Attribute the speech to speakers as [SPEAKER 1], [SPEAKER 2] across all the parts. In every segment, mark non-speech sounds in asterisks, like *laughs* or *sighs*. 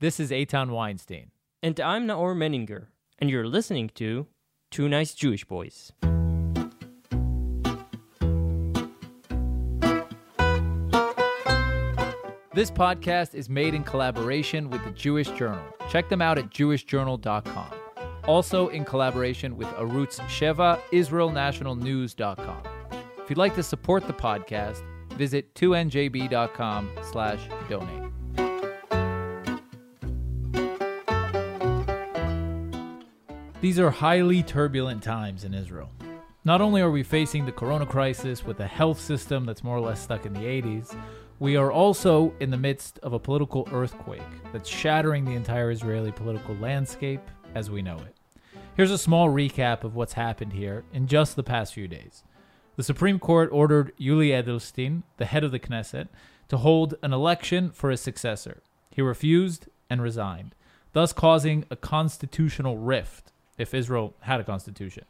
[SPEAKER 1] This is Eitan Weinstein.
[SPEAKER 2] And I'm Naor Meningher, and you're listening to Two Nice Jewish Boys.
[SPEAKER 1] This podcast is made in collaboration with the Jewish Journal. Check them out at jewishjournal.com. Also in collaboration with Arutz Sheva, IsraelNationalNews.com. If you'd like to support the podcast, visit 2njb.com slash donate. These are highly turbulent times in Israel. Not only are we facing the corona crisis with a health system that's more or less stuck in the 80s, we are also in the midst of a political earthquake that's shattering the entire Israeli political landscape as we know it. Here's a small recap of what's happened here in just the past few days. The Supreme Court ordered Yuli Edelstein, the head of the Knesset, to hold an election for his successor. He refused and resigned, thus causing a constitutional rift if Israel had a constitution.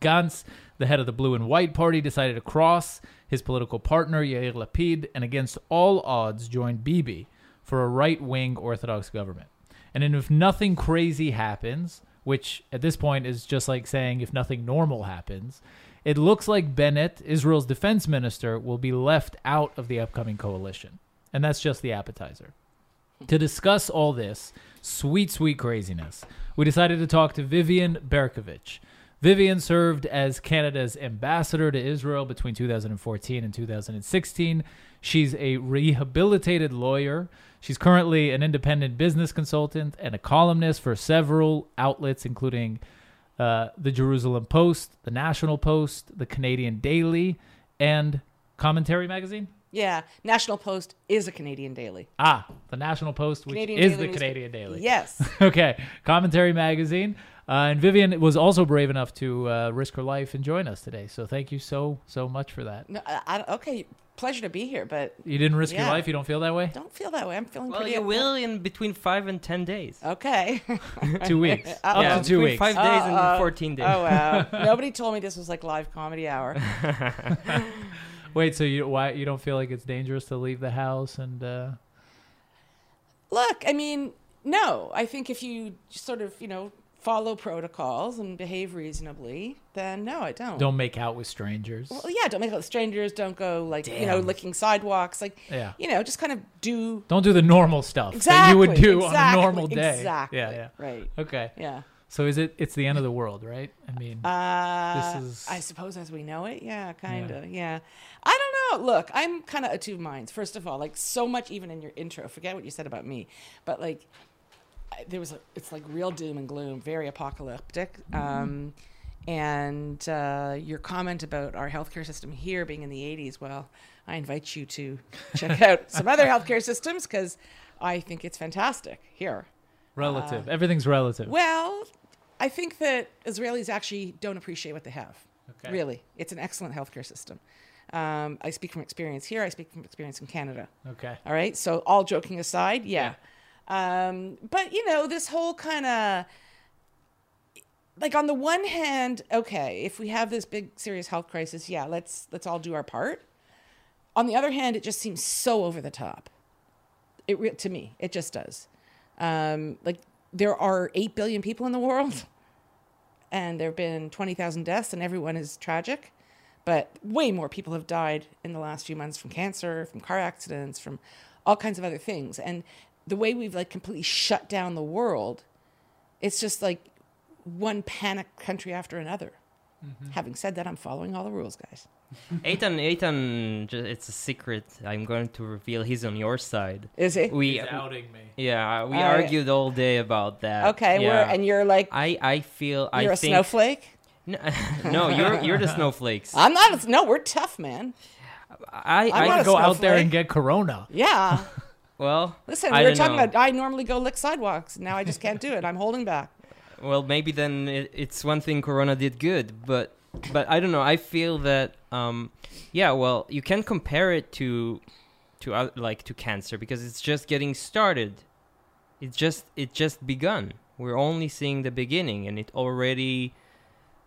[SPEAKER 1] Gantz, the head of the Blue and White Party, decided to cross his political partner Yair Lapid and against all odds joined Bibi for a right-wing Orthodox government. And then if nothing crazy happens, which at this point is just like saying if nothing normal happens, it looks like Bennett, Israel's defense minister, will be left out of the upcoming coalition. And that's just the appetizer. To discuss all this sweet, sweet craziness, we decided to talk to Vivian Bercovici. Vivian served as Canada's ambassador to Israel between 2014 and 2016. She's a rehabilitated lawyer. She's currently an independent business consultant and a columnist for several outlets, including uh, the Jerusalem Post, the National Post, the Canadian Daily, and Commentary Magazine.
[SPEAKER 3] Yeah, National Post is a Canadian daily.
[SPEAKER 1] Ah, the National Post, which
[SPEAKER 3] Canadian
[SPEAKER 1] is
[SPEAKER 3] Daily
[SPEAKER 1] the
[SPEAKER 3] News-
[SPEAKER 1] Canadian Daily.
[SPEAKER 3] Yes. *laughs*
[SPEAKER 1] okay, Commentary Magazine. Uh, and Vivian was also brave enough to uh, risk her life and join us today. So thank you so, so much for that.
[SPEAKER 3] No, I, I, okay, pleasure to be here, but
[SPEAKER 1] You didn't risk your life? You don't feel that way?
[SPEAKER 3] don't feel that way. I'm feeling
[SPEAKER 2] Well,
[SPEAKER 3] pretty.
[SPEAKER 2] you
[SPEAKER 3] up-
[SPEAKER 2] will in between five and ten days.
[SPEAKER 3] Okay. *laughs* *laughs*
[SPEAKER 1] Two weeks.
[SPEAKER 3] Uh,
[SPEAKER 1] Up
[SPEAKER 2] yeah,
[SPEAKER 1] to two
[SPEAKER 2] between
[SPEAKER 1] weeks.
[SPEAKER 2] five days
[SPEAKER 3] Uh, uh,
[SPEAKER 2] and 14 days.
[SPEAKER 3] oh wow! Nobody told me this was like live comedy hour.
[SPEAKER 1] Wait, so you why you don't feel like it's dangerous to leave the house and uh,
[SPEAKER 3] Look, I mean, no. I think if you sort of, you know, follow protocols and behave reasonably, then no, I don't.
[SPEAKER 1] don't make out with strangers?
[SPEAKER 3] Well, yeah, don't make out with strangers. Don't go like you know licking sidewalks. Like
[SPEAKER 1] Yeah.
[SPEAKER 3] you know, just kind of do
[SPEAKER 1] Don't do the normal stuff
[SPEAKER 3] exactly
[SPEAKER 1] that you would do on a normal day.
[SPEAKER 3] Exactly.
[SPEAKER 1] Yeah, yeah.
[SPEAKER 3] Right.
[SPEAKER 1] Okay.
[SPEAKER 3] Yeah.
[SPEAKER 1] So is it? It's the end of the world, right? I mean,
[SPEAKER 3] Uh,
[SPEAKER 1] This is-
[SPEAKER 3] I suppose as we know it, yeah, kind of, yeah. I don't know. Look, I'm kind of of two minds. First of all, like so much, even in your intro, forget what you said about me, but like there was, a, it's like real doom and gloom, very apocalyptic. Um, and uh, your comment about our healthcare system here being in the 80s, well, I invite you to check *laughs* out some other healthcare systems because I think it's fantastic here.
[SPEAKER 1] relative. Everything's relative.
[SPEAKER 3] Well, I think that Israelis actually don't appreciate what they have.
[SPEAKER 1] Okay.
[SPEAKER 3] Really, it's an excellent healthcare system. Um, I speak from experience here. I speak from experience in Canada.
[SPEAKER 1] Okay.
[SPEAKER 3] All right. So, all joking aside, yeah. Um, but you know, this whole kind of like on the one hand, okay, if we have this big serious health crisis, yeah, let's let's all do our part. On the other hand, it just seems so over the top. It re- to me, it just does. Um, like there are eight billion people in the world, *laughs* and there have been twenty thousand deaths, and everyone is tragic. But way more people have died in the last few months from cancer, from car accidents, from all kinds of other things. And the way we've like completely shut down the world, it's just like one panic country after another. Mm-hmm. Having said that, I'm following all the rules, guys. *laughs*
[SPEAKER 2] Eitan, Eitan, ju- it's a secret. I'm going to reveal he's on your side.
[SPEAKER 3] Is it?
[SPEAKER 2] We,
[SPEAKER 1] He's outing me.
[SPEAKER 2] yeah, we
[SPEAKER 3] Uh,
[SPEAKER 2] argued all day about that.
[SPEAKER 3] okay,
[SPEAKER 2] yeah.
[SPEAKER 3] we're, and you're like,
[SPEAKER 2] I, I feel,
[SPEAKER 3] you're
[SPEAKER 2] I
[SPEAKER 3] a
[SPEAKER 2] think,
[SPEAKER 3] snowflake?
[SPEAKER 2] No, *laughs* no, you're, you're the *laughs* snowflakes.
[SPEAKER 3] I'm not. A, no, we're tough, man.
[SPEAKER 2] I,
[SPEAKER 3] I'm
[SPEAKER 2] I,
[SPEAKER 3] not a
[SPEAKER 1] Go out there and get corona.
[SPEAKER 3] Yeah.
[SPEAKER 2] well,
[SPEAKER 3] Listen, we were
[SPEAKER 2] don't
[SPEAKER 3] talking
[SPEAKER 2] know.
[SPEAKER 3] about I normally go lick sidewalks. Now I just can't do it. I'm holding back.
[SPEAKER 2] Well, maybe then it, it's one thing Corona did good, but but I don't know. I feel that um, yeah. Well, you can compare it to to oth- like to cancer because it's just getting started. It's just it just begun. We're only seeing the beginning, and it already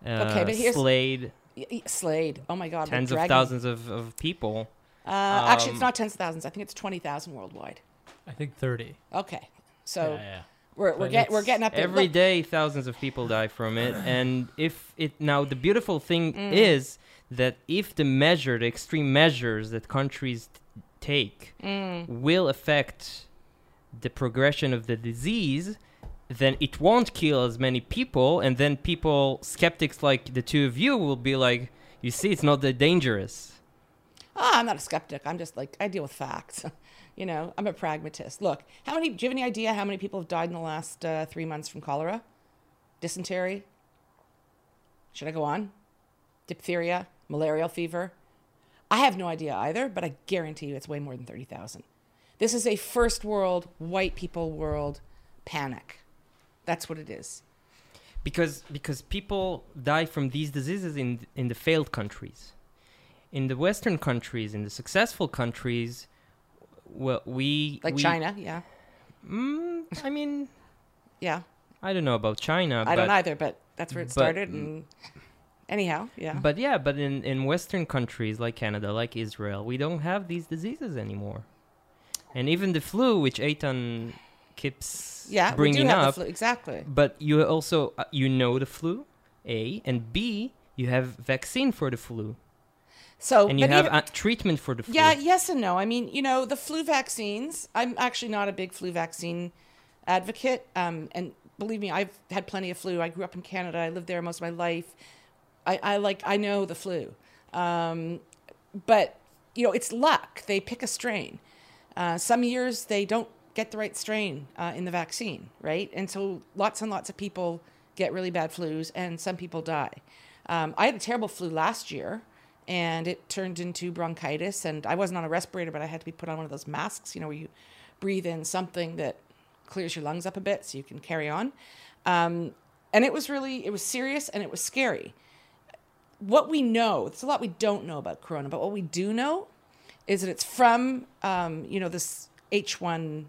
[SPEAKER 2] uh,
[SPEAKER 3] Okay, but here's-
[SPEAKER 2] slayed
[SPEAKER 3] Y- y- Slade. Oh my God.
[SPEAKER 2] tens of thousands of, of people.
[SPEAKER 3] Uh, actually,
[SPEAKER 2] Um,
[SPEAKER 3] it's not tens of thousands. I think it's twenty thousand worldwide.
[SPEAKER 1] I think thirty.
[SPEAKER 3] Okay. So
[SPEAKER 1] Yeah, yeah.
[SPEAKER 3] We're we're get, we're getting up there.
[SPEAKER 2] Every
[SPEAKER 3] Look,
[SPEAKER 2] day, thousands of people die from it, *sighs* and if it now the beautiful thing
[SPEAKER 3] Mm.
[SPEAKER 2] is that if the measure, the extreme measures that countries t- take,
[SPEAKER 3] Mm.
[SPEAKER 2] will affect the progression of the disease, then it won't kill as many people, and then people, skeptics like the two of you, will be like, "You see, it's not that dangerous."
[SPEAKER 3] Ah, I'm not a skeptic. I'm just like I deal with facts. *laughs* you know, I'm a pragmatist. Look, how many? Do you have any idea how many people have died in the last uh, three months from cholera, dysentery? Should I go on? Diphtheria, malarial fever. I have no idea either, but I guarantee you it's way more than thirty thousand. This is a first world, white people world panic. That's what it is.
[SPEAKER 2] because because people die from these diseases in in the failed countries in the western countries in the successful countries well we
[SPEAKER 3] Like
[SPEAKER 2] we-
[SPEAKER 3] China, yeah,
[SPEAKER 2] mm, i mean
[SPEAKER 3] yeah.
[SPEAKER 2] i don't know about china
[SPEAKER 3] I
[SPEAKER 2] but,
[SPEAKER 3] don't either, but that's where it
[SPEAKER 2] but-
[SPEAKER 3] started. And anyhow, yeah.
[SPEAKER 2] but yeah but in in western countries like canada like israel we don't have these diseases anymore and even the flu which Eitan keeps
[SPEAKER 3] yeah,
[SPEAKER 2] bringing up
[SPEAKER 3] the flu. exactly.
[SPEAKER 2] but you also uh, you know the flu a and b you have vaccine for the flu
[SPEAKER 3] So,
[SPEAKER 2] and you have
[SPEAKER 3] even-
[SPEAKER 2] a treatment for the flu.
[SPEAKER 3] yeah, yes and no. I mean, you know, the flu vaccines. I'm actually not a big flu vaccine advocate. Um, and believe me, I've had plenty of flu. I grew up in Canada. I lived there most of my life. I, I like. I know the flu. Um, but you know, it's luck. They pick a strain. Uh, some years they don't get the right strain uh, in the vaccine, right? And so lots and lots of people get really bad flus, and some people die. Um, I had a terrible flu last year, and it turned into bronchitis. And I wasn't on a respirator, but I had to be put on one of those masks, you know, where you breathe in something that clears your lungs up a bit so you can carry on. Um, and it was really, it was serious and it was scary. What we know, there's a lot we don't know about corona, but what we do know is that it's from, um, you know, this H1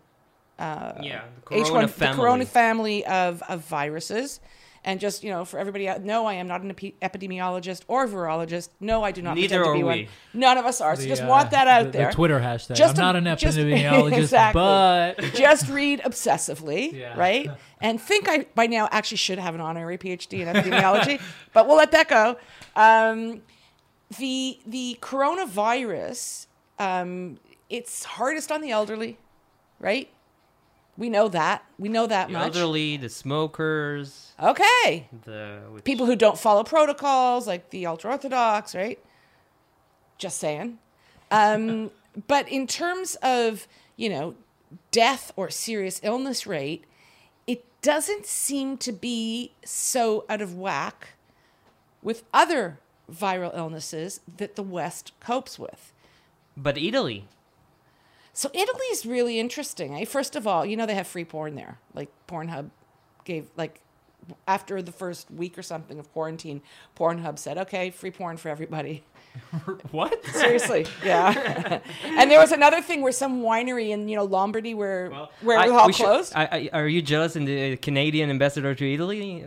[SPEAKER 2] yeah, the corona
[SPEAKER 3] H1,
[SPEAKER 2] family.
[SPEAKER 3] the corona family of, of viruses. And just, you know, for everybody out, no, I am not an epi- epidemiologist or virologist. No, I do not
[SPEAKER 2] Neither
[SPEAKER 3] pretend to be
[SPEAKER 2] we.
[SPEAKER 3] one. None of us are. So
[SPEAKER 1] The,
[SPEAKER 3] just
[SPEAKER 1] uh,
[SPEAKER 3] want that out
[SPEAKER 1] the,
[SPEAKER 3] there.
[SPEAKER 1] The Twitter hashtag.
[SPEAKER 3] Just
[SPEAKER 1] I'm
[SPEAKER 3] a-
[SPEAKER 1] not an
[SPEAKER 3] just- *laughs*
[SPEAKER 1] epidemiologist,
[SPEAKER 3] Exactly.
[SPEAKER 1] but *laughs*
[SPEAKER 3] just read obsessively,
[SPEAKER 1] Yeah.
[SPEAKER 3] right? *laughs* And think I by now actually should have an honorary PhD in epidemiology, but we'll let that go. Um, the the coronavirus, um, it's hardest on the elderly, right? We know that. We know that
[SPEAKER 2] the
[SPEAKER 3] much.
[SPEAKER 2] elderly, the smokers,
[SPEAKER 3] Okay.
[SPEAKER 2] the which,
[SPEAKER 3] People who don't follow protocols, like the ultra orthodox, right? Just saying. Um, *laughs* but in terms of, you know, death or serious illness rate, it doesn't seem to be so out of whack with other viral illnesses that the West copes with.
[SPEAKER 2] But Italy,
[SPEAKER 3] So Italy is really interesting. Eh? First of all, you know they have free porn there. Like Pornhub gave like after the first week or something of quarantine, Pornhub said, "Okay, free porn for everybody." *laughs*
[SPEAKER 1] what?
[SPEAKER 3] Seriously, yeah. *laughs* and there was another thing where some winery in you know Lombardy where where
[SPEAKER 2] I-
[SPEAKER 3] it was all
[SPEAKER 2] we should-
[SPEAKER 3] closed.
[SPEAKER 2] I, I, are you jealous in the Canadian ambassador to Italy?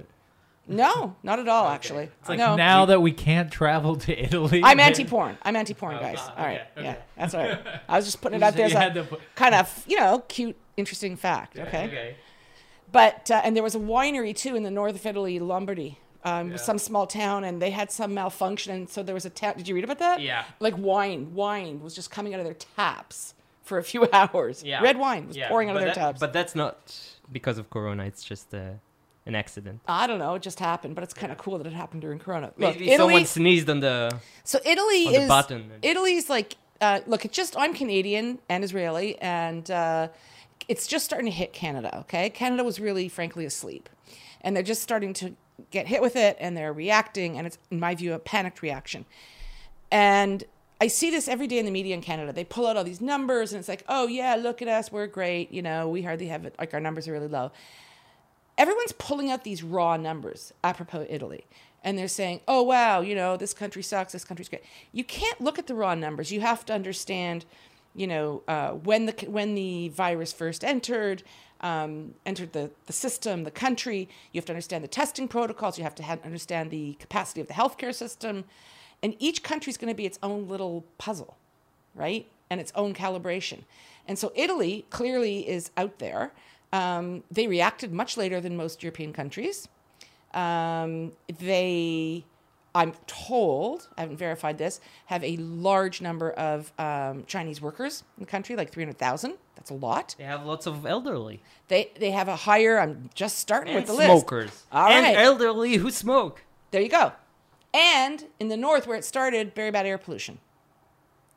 [SPEAKER 3] No, not at all. Actually,
[SPEAKER 1] It's like
[SPEAKER 3] no.
[SPEAKER 1] now that we can't travel to Italy.
[SPEAKER 3] I'm anti-porn. I'm anti-porn,
[SPEAKER 1] Oh,
[SPEAKER 3] guys.
[SPEAKER 1] God.
[SPEAKER 3] All right,
[SPEAKER 1] Okay,
[SPEAKER 3] yeah,
[SPEAKER 1] okay.
[SPEAKER 3] that's all right. *laughs* I was just putting it out there as a
[SPEAKER 1] to put-
[SPEAKER 3] kind of you know cute, interesting fact. okay. But uh, and there was a winery too in the north of Italy, Lombardy, um,
[SPEAKER 1] Yeah.
[SPEAKER 3] some small town, and they had some malfunction, and so there was a tap. Did you read about that?
[SPEAKER 2] Yeah.
[SPEAKER 3] Like wine, wine was just coming out of their taps for a few *laughs* hours.
[SPEAKER 2] Yeah.
[SPEAKER 3] Red wine was pouring out of their
[SPEAKER 2] that-
[SPEAKER 3] taps.
[SPEAKER 2] But that's not because of Corona. It's just uh, an accident.
[SPEAKER 3] I don't know, it just happened, but it's kind of cool that it happened during Corona. Look,
[SPEAKER 2] Maybe
[SPEAKER 3] Italy,
[SPEAKER 2] someone sneezed on the.
[SPEAKER 3] So Italy
[SPEAKER 2] on the
[SPEAKER 3] is
[SPEAKER 2] button.
[SPEAKER 3] Italy's like uh, look. It's just I'm Canadian and Israeli, and uh, it's just starting to hit Canada. Okay, Canada was really, frankly, asleep, and they're just starting to get hit with it, and they're reacting, and it's in my view a panicked reaction. And I see this every day in the media in Canada. They pull out all these numbers, and it's like, oh yeah, look at us, we're great. You know, we hardly have it. Like our numbers are really low everyone's pulling out these raw numbers apropos Italy. And they're saying, oh, wow, you know, this country sucks, this country's great. You can't look at the raw numbers. You have to understand, you know, uh, when, the, when the virus first entered, um, entered the, the system, the country. You have to understand the testing protocols. You have to ha- understand the capacity of the healthcare system. And each country is going to be its own little puzzle, right? And its own calibration. And so Italy clearly is out there. Um, they reacted much later than most European countries. Um, they, I'm told, I haven't verified this, have a large number of um, Chinese workers in the country, like 300,000. That's a lot.
[SPEAKER 2] They have lots of elderly
[SPEAKER 3] They they have a higher. I'm just starting
[SPEAKER 2] and
[SPEAKER 3] with the list.
[SPEAKER 2] smokers.
[SPEAKER 3] All
[SPEAKER 2] and
[SPEAKER 3] right.
[SPEAKER 2] elderly who smoke.
[SPEAKER 3] There you go. And in the north, where it started, very bad air pollution,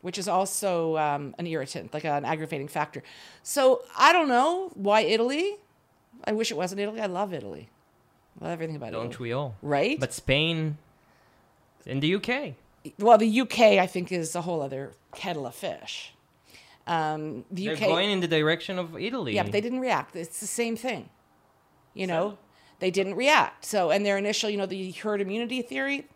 [SPEAKER 3] which is also um, an irritant, like an aggravating factor. So I don't know why Italy. I wish it wasn't Italy. I love Italy. I love everything about
[SPEAKER 2] Don't
[SPEAKER 3] Italy.
[SPEAKER 2] we all?
[SPEAKER 3] Right?
[SPEAKER 2] But Spain and the UK.
[SPEAKER 3] well, the UK, I think, is a whole other kettle of fish. Um, the
[SPEAKER 2] They're
[SPEAKER 3] UK,
[SPEAKER 2] going in the direction of Italy.
[SPEAKER 3] yeah, but they didn't react. It's the same thing. You know, they didn't react. So, and their initial, you know, the herd immunity theory.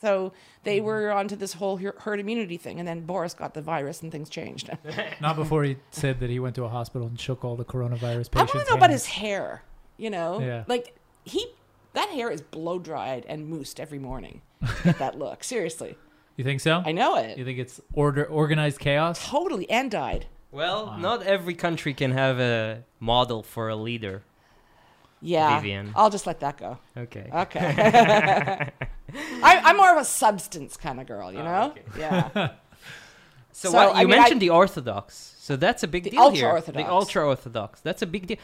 [SPEAKER 3] So they
[SPEAKER 2] Mm-hmm.
[SPEAKER 3] were onto this whole herd immunity thing, and then Boris got the virus, and things changed. *laughs*
[SPEAKER 1] Not before he said that he went to a hospital and shook all the coronavirus
[SPEAKER 3] I want to know about his hair. You know,
[SPEAKER 1] Yeah.
[SPEAKER 3] like he that hair is blow dried and moosed every morning. Get that *laughs* look, seriously.
[SPEAKER 1] You think so?
[SPEAKER 3] I know it.
[SPEAKER 1] You think it's order organized chaos?
[SPEAKER 3] totally, and dyed.
[SPEAKER 2] Well,
[SPEAKER 1] Wow.
[SPEAKER 2] not every country can have a model for a leader.
[SPEAKER 3] Yeah,
[SPEAKER 2] Vivian.
[SPEAKER 3] I'll just let that go.
[SPEAKER 2] Okay.
[SPEAKER 3] Okay. *laughs* I, I'm more of a substance kind of girl, you
[SPEAKER 2] Oh,
[SPEAKER 3] know.
[SPEAKER 2] okay.
[SPEAKER 3] Yeah. *laughs*
[SPEAKER 2] So,
[SPEAKER 3] So,
[SPEAKER 2] what,
[SPEAKER 3] I
[SPEAKER 2] you
[SPEAKER 3] mean, I-
[SPEAKER 2] mentioned the Orthodox. So that's a big
[SPEAKER 3] The
[SPEAKER 2] deal here.
[SPEAKER 3] ultra-Orthodox.
[SPEAKER 2] The ultra Orthodox. That's a big deal.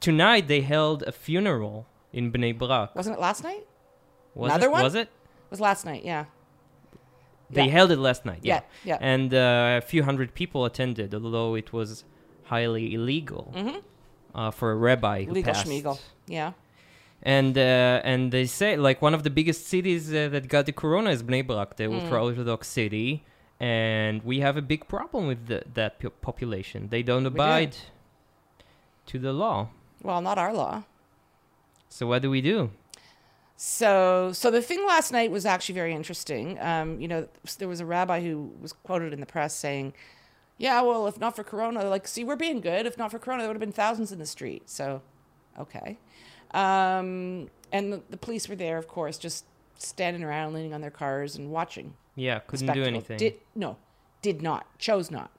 [SPEAKER 2] Tonight they held a funeral in Bnei Brak.
[SPEAKER 3] Wasn't it last night?
[SPEAKER 2] Was
[SPEAKER 3] Another
[SPEAKER 2] it?
[SPEAKER 3] one?
[SPEAKER 2] Was it?
[SPEAKER 3] It was last night. Yeah.
[SPEAKER 2] They
[SPEAKER 3] Yeah.
[SPEAKER 2] held it last night. Yeah.
[SPEAKER 3] Yeah. Yeah.
[SPEAKER 2] And uh, a few hundred people attended, although it was highly illegal
[SPEAKER 3] Mm-hmm.
[SPEAKER 2] uh, for a rabbi who
[SPEAKER 3] Legal
[SPEAKER 2] passed.
[SPEAKER 3] schmiegel. Yeah.
[SPEAKER 2] And uh, and they say like one of the biggest cities uh, that got the corona is Bnei Brak, the
[SPEAKER 3] Mm.
[SPEAKER 2] ultra orthodox city, and we have a big problem with the, that po- population. They don't
[SPEAKER 3] do.
[SPEAKER 2] abide to the law.
[SPEAKER 3] Well, not our law.
[SPEAKER 2] So what do we do?
[SPEAKER 3] So, so the thing last night was actually very interesting. Um, you know, there was a rabbi who was quoted in the press saying, "Yeah, well, if not for Corona, like, see, we're being good. If not for Corona, there would have been thousands in the street." So, okay. Um, and the, the police were there, of course, just standing around, leaning on their cars and watching.
[SPEAKER 2] Yeah, couldn't do anything.
[SPEAKER 3] Did no, did not, chose not,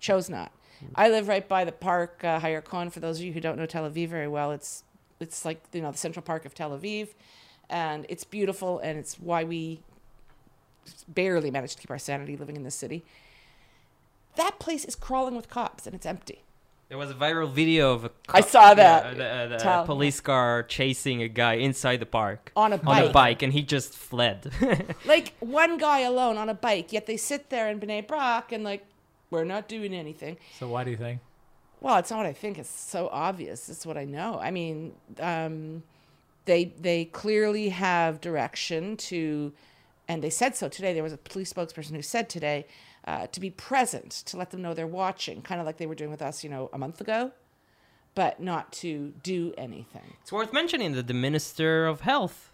[SPEAKER 3] chose not. I live right by the park, uh, Hayarkon. For those of you who don't know Tel Aviv very well, it's it's like you know the Central Park of Tel Aviv, and it's beautiful, and it's why we barely manage to keep our sanity living in this city. That place is crawling with cops, and it's empty.
[SPEAKER 2] There was a viral video of a
[SPEAKER 3] I saw
[SPEAKER 2] yeah,
[SPEAKER 3] that.
[SPEAKER 2] the, uh, the police car chasing a guy inside the park
[SPEAKER 3] On a bike,
[SPEAKER 2] on
[SPEAKER 3] bike.
[SPEAKER 2] a bike, and he just fled. *laughs*
[SPEAKER 3] like one guy alone on a bike, yet they sit there in Bnei Brak and like, we're not doing anything.
[SPEAKER 1] So why do you think?
[SPEAKER 3] Well, it's not what I think. It's so obvious. It's what I know. I mean, um, they they clearly have direction to, and they said so today. There was a police spokesperson who said today uh, to be present, to let them know they're watching, kind of like they were doing with us, you know, a month ago, but not to do anything.
[SPEAKER 2] it's worth mentioning that the minister of health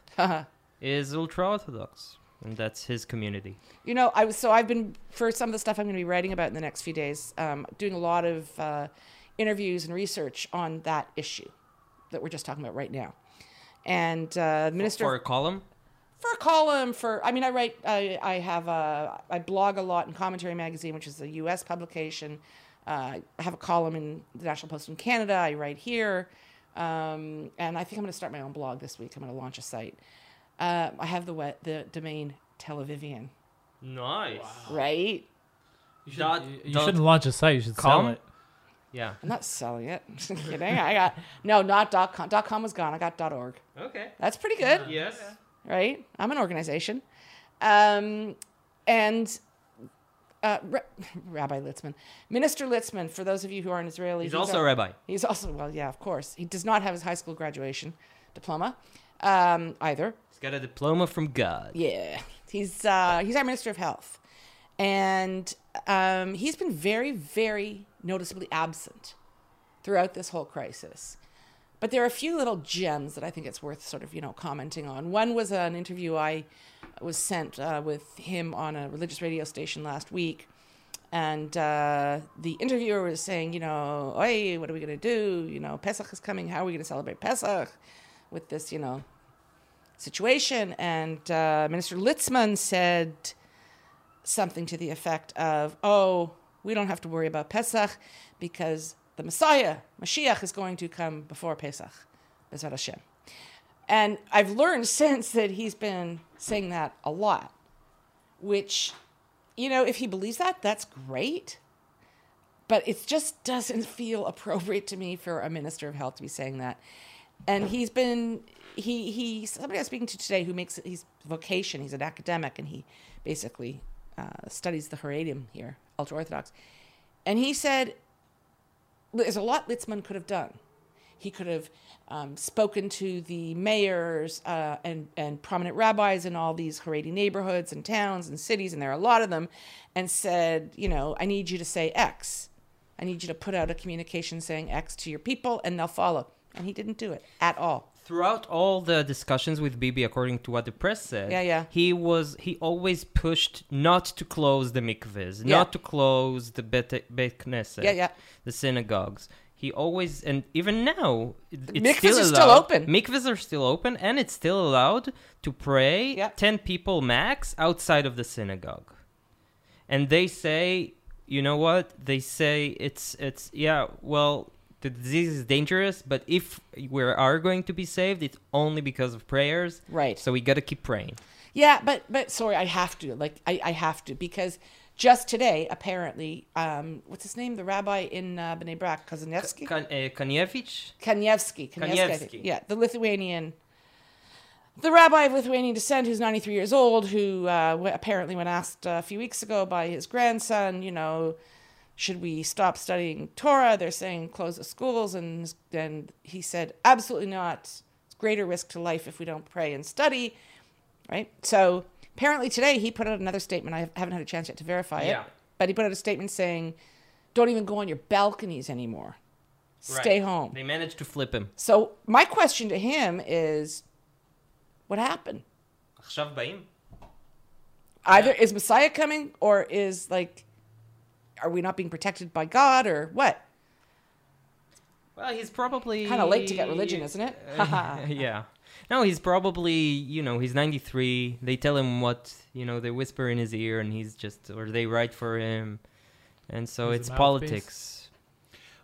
[SPEAKER 2] is ultra orthodox, and that's his community.
[SPEAKER 3] You know, I was so I've been for some of the stuff I'm going to be writing about in the next few days, um, doing a lot of uh, interviews and research on that issue that we're just talking about right now. And uh, the minister
[SPEAKER 2] for a column.
[SPEAKER 3] For a column for i mean i write i, I have a i blog a lot in commentary magazine which is a us publication uh, i have a column in the national post in canada i write here um, and i think i'm going to start my own blog this week i'm going to launch a site uh, i have the wet, the domain televivian
[SPEAKER 2] Nice.
[SPEAKER 3] right
[SPEAKER 1] You, should,
[SPEAKER 2] dot,
[SPEAKER 1] you, you shouldn't launch a site. You should
[SPEAKER 2] com?
[SPEAKER 1] sell it.
[SPEAKER 2] Yeah.
[SPEAKER 3] i'm not selling it *laughs* Just kidding i got no not dot com dot com was gone i got dot org
[SPEAKER 2] Okay.
[SPEAKER 3] that's pretty good
[SPEAKER 2] Yes.
[SPEAKER 3] Right? I'm an organization. Um, and uh, Ra- *laughs* Rabbi Litzman, Minister Litzman, for those of you who aren't Israeli,
[SPEAKER 2] He's also a
[SPEAKER 3] a,
[SPEAKER 2] rabbi.
[SPEAKER 3] he's also well, yeah, of course. He does not have his high school graduation diploma um, either.
[SPEAKER 2] He's got a diploma from God.
[SPEAKER 3] Yeah, he's uh, he's our Minister of Health, and um, he's been very, very noticeably absent throughout this whole crisis. But there are a few little gems that I think it's worth sort of you know commenting on. One was an interview I was sent uh, with him on a religious radio station last week, and uh, the interviewer was saying, you know, hey, what are we going to do? You know, Pesach is coming. How are we going to celebrate Pesach with this, you know, situation? And uh, Minister Litzman said something to the effect of, oh, we don't have to worry about Pesach because the Messiah, Mashiach, is going to come before Pesach, Bezrat Hashem. And I've learned *laughs* since that he's been saying that a lot, which, you know, if he believes that, that's great. But it just doesn't *laughs* feel appropriate to me for a minister of health to be saying that. And he's been, he, he, somebody I was speaking to today who makes his vocation, he's an academic, and he basically uh, studies the Haredim here, ultra Orthodox. And he said, there's a lot Litzman could have done. He could have um, spoken to the mayors uh, and, and prominent rabbis in all these Haredi neighborhoods and towns and cities, and there are a lot of them, and said, you know, I need you to say X. I need you to put out a communication saying X to your people, and they'll follow. And he didn't do it at all.
[SPEAKER 2] Throughout all the discussions with Bibi, according to what the press said,
[SPEAKER 3] Yeah, yeah.
[SPEAKER 2] he was he always pushed not to close the mikvahs,
[SPEAKER 3] Yeah.
[SPEAKER 2] not to close the bet Knesset,
[SPEAKER 3] Yeah, yeah.
[SPEAKER 2] the synagogues. He always and even now it's
[SPEAKER 3] mikvahs
[SPEAKER 2] still
[SPEAKER 3] are still open.
[SPEAKER 2] Mikvahs are still open, and it's still allowed to pray
[SPEAKER 3] Yeah.
[SPEAKER 2] ten people max outside of the synagogue. And they say, you know what? They say it's it's yeah. Well, the disease is dangerous, but if we are going to be saved, it's only because of prayers.
[SPEAKER 3] Right.
[SPEAKER 2] So we got to keep praying.
[SPEAKER 3] Yeah, but but sorry, I have to. Like I, I have to because just today, apparently, um, what's his name? The rabbi in uh, Bnei Brak, Kazanevsky,
[SPEAKER 2] Kan- uh, Kanievich?
[SPEAKER 3] Kanievsky, Kanievsky, I think.
[SPEAKER 2] Kanievsky.
[SPEAKER 3] yeah, the Lithuanian, the rabbi of Lithuanian descent, who's ninety three years old, who uh, w- apparently, when asked uh, a few weeks ago by his grandson, you know, should we stop studying Torah? They're saying close the schools. And, and he said, absolutely not. It's greater risk to life if we don't pray and study, right? So apparently today he put out another statement. I haven't had a chance yet to verify it. But he put out a statement saying, don't even go on your balconies anymore.
[SPEAKER 2] Right.
[SPEAKER 3] Stay home.
[SPEAKER 2] They managed to flip him.
[SPEAKER 3] So my question to him is, what happened? Either yeah. is Messiah coming or is like are we not being protected by God, or what?
[SPEAKER 2] Well, he's probably
[SPEAKER 3] Kind of late to get religion, isn't it? *laughs*
[SPEAKER 2] yeah. No, he's probably, you know, he's 93. They tell him what, you know, they whisper in his ear and he's just, or they write for him. And so
[SPEAKER 1] He's
[SPEAKER 2] it's politics.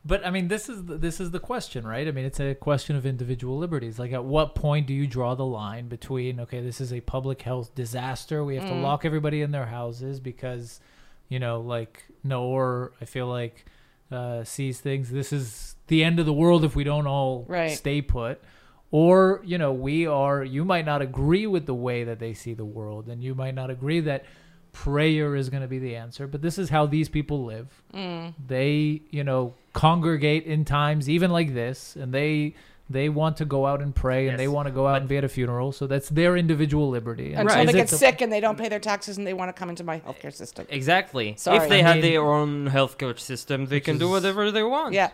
[SPEAKER 1] But I mean, this is the, this is the question, right? I mean, it's a question of individual liberties. Like, at what point do you draw the line between okay, this is a public health disaster, we have to mm. lock everybody in their houses because, you know, like Naor, I feel like uh, sees things. This is the end of the world if we don't all
[SPEAKER 3] Right.
[SPEAKER 1] stay put. Or you know, we are. You might not agree with the way that they see the world, and you might not agree that prayer is going to be the answer. But this is how these people live they you know congregate in times even like this and they they want to go out and pray and they want to go out and be at a funeral so that's their individual liberty And
[SPEAKER 3] Until
[SPEAKER 1] is
[SPEAKER 3] they get
[SPEAKER 1] the-
[SPEAKER 3] sick and they don't pay their taxes and they want to come into my healthcare system.
[SPEAKER 2] Exactly.
[SPEAKER 3] Sorry.
[SPEAKER 2] If they
[SPEAKER 1] I
[SPEAKER 2] had
[SPEAKER 1] mean-
[SPEAKER 2] their own healthcare system, they
[SPEAKER 1] Which
[SPEAKER 2] can do whatever they want.
[SPEAKER 3] Yeah,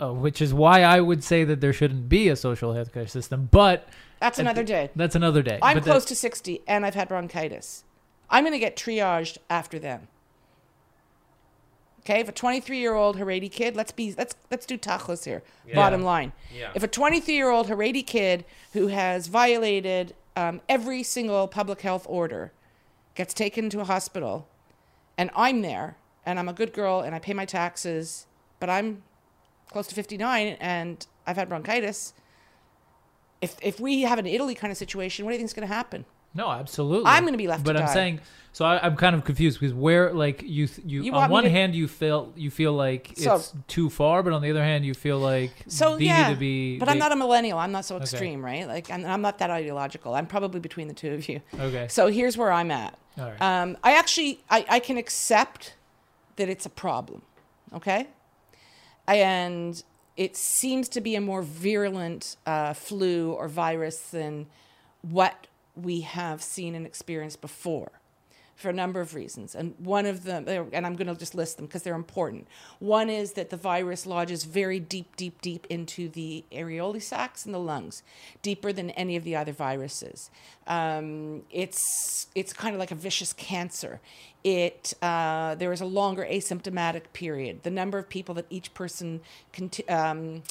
[SPEAKER 1] uh, which is why i would say that there shouldn't be a social healthcare system but
[SPEAKER 3] that's another day.
[SPEAKER 1] that's another day
[SPEAKER 3] I'm
[SPEAKER 1] But that-
[SPEAKER 3] close to 60 and I've had bronchitis. I'm going to get triaged after them. Okay, if a 23 year old Haredi kid, let's be let's let's do tachles here. Bottom line,
[SPEAKER 2] Yeah.
[SPEAKER 3] if a 23 year old Haredi kid who has violated um, every single public health order gets taken to a hospital, and I'm there, and I'm a good girl, and I pay my taxes, but I'm close to 59 and I've had bronchitis. If if we have an Italy kind of situation, what do you think is going to happen?
[SPEAKER 1] No absolutely
[SPEAKER 3] I'm gonna be left
[SPEAKER 1] but
[SPEAKER 3] to
[SPEAKER 1] i'm
[SPEAKER 3] die.
[SPEAKER 1] saying so I, i'm kind of confused because where like you you,
[SPEAKER 3] You
[SPEAKER 1] on one
[SPEAKER 3] to-
[SPEAKER 1] hand you feel you feel like
[SPEAKER 3] So-
[SPEAKER 1] it's too far but on the other hand you feel like
[SPEAKER 3] So
[SPEAKER 1] they
[SPEAKER 3] yeah,
[SPEAKER 1] need to be
[SPEAKER 3] but I'm not a millennial. I'm not so
[SPEAKER 1] Okay.
[SPEAKER 3] extreme, right? Like I'm, I'm not that ideological. I'm probably between the two of you.
[SPEAKER 1] okay
[SPEAKER 3] So here's where I'm at.
[SPEAKER 1] all right
[SPEAKER 3] Um, I actually I, I can accept that it's a problem, okay, and it seems to be a more virulent uh, flu or virus than what we have seen and experienced before for a number of reasons. And one of them, and I'm going to just list them because they're important. One is that the virus lodges very deep, deep, deep into the areoli sacs in the lungs, deeper than any of the other viruses. Um, it's it's kind of like a vicious cancer. It uh, there is a longer asymptomatic period. The number of people that each person conti- um,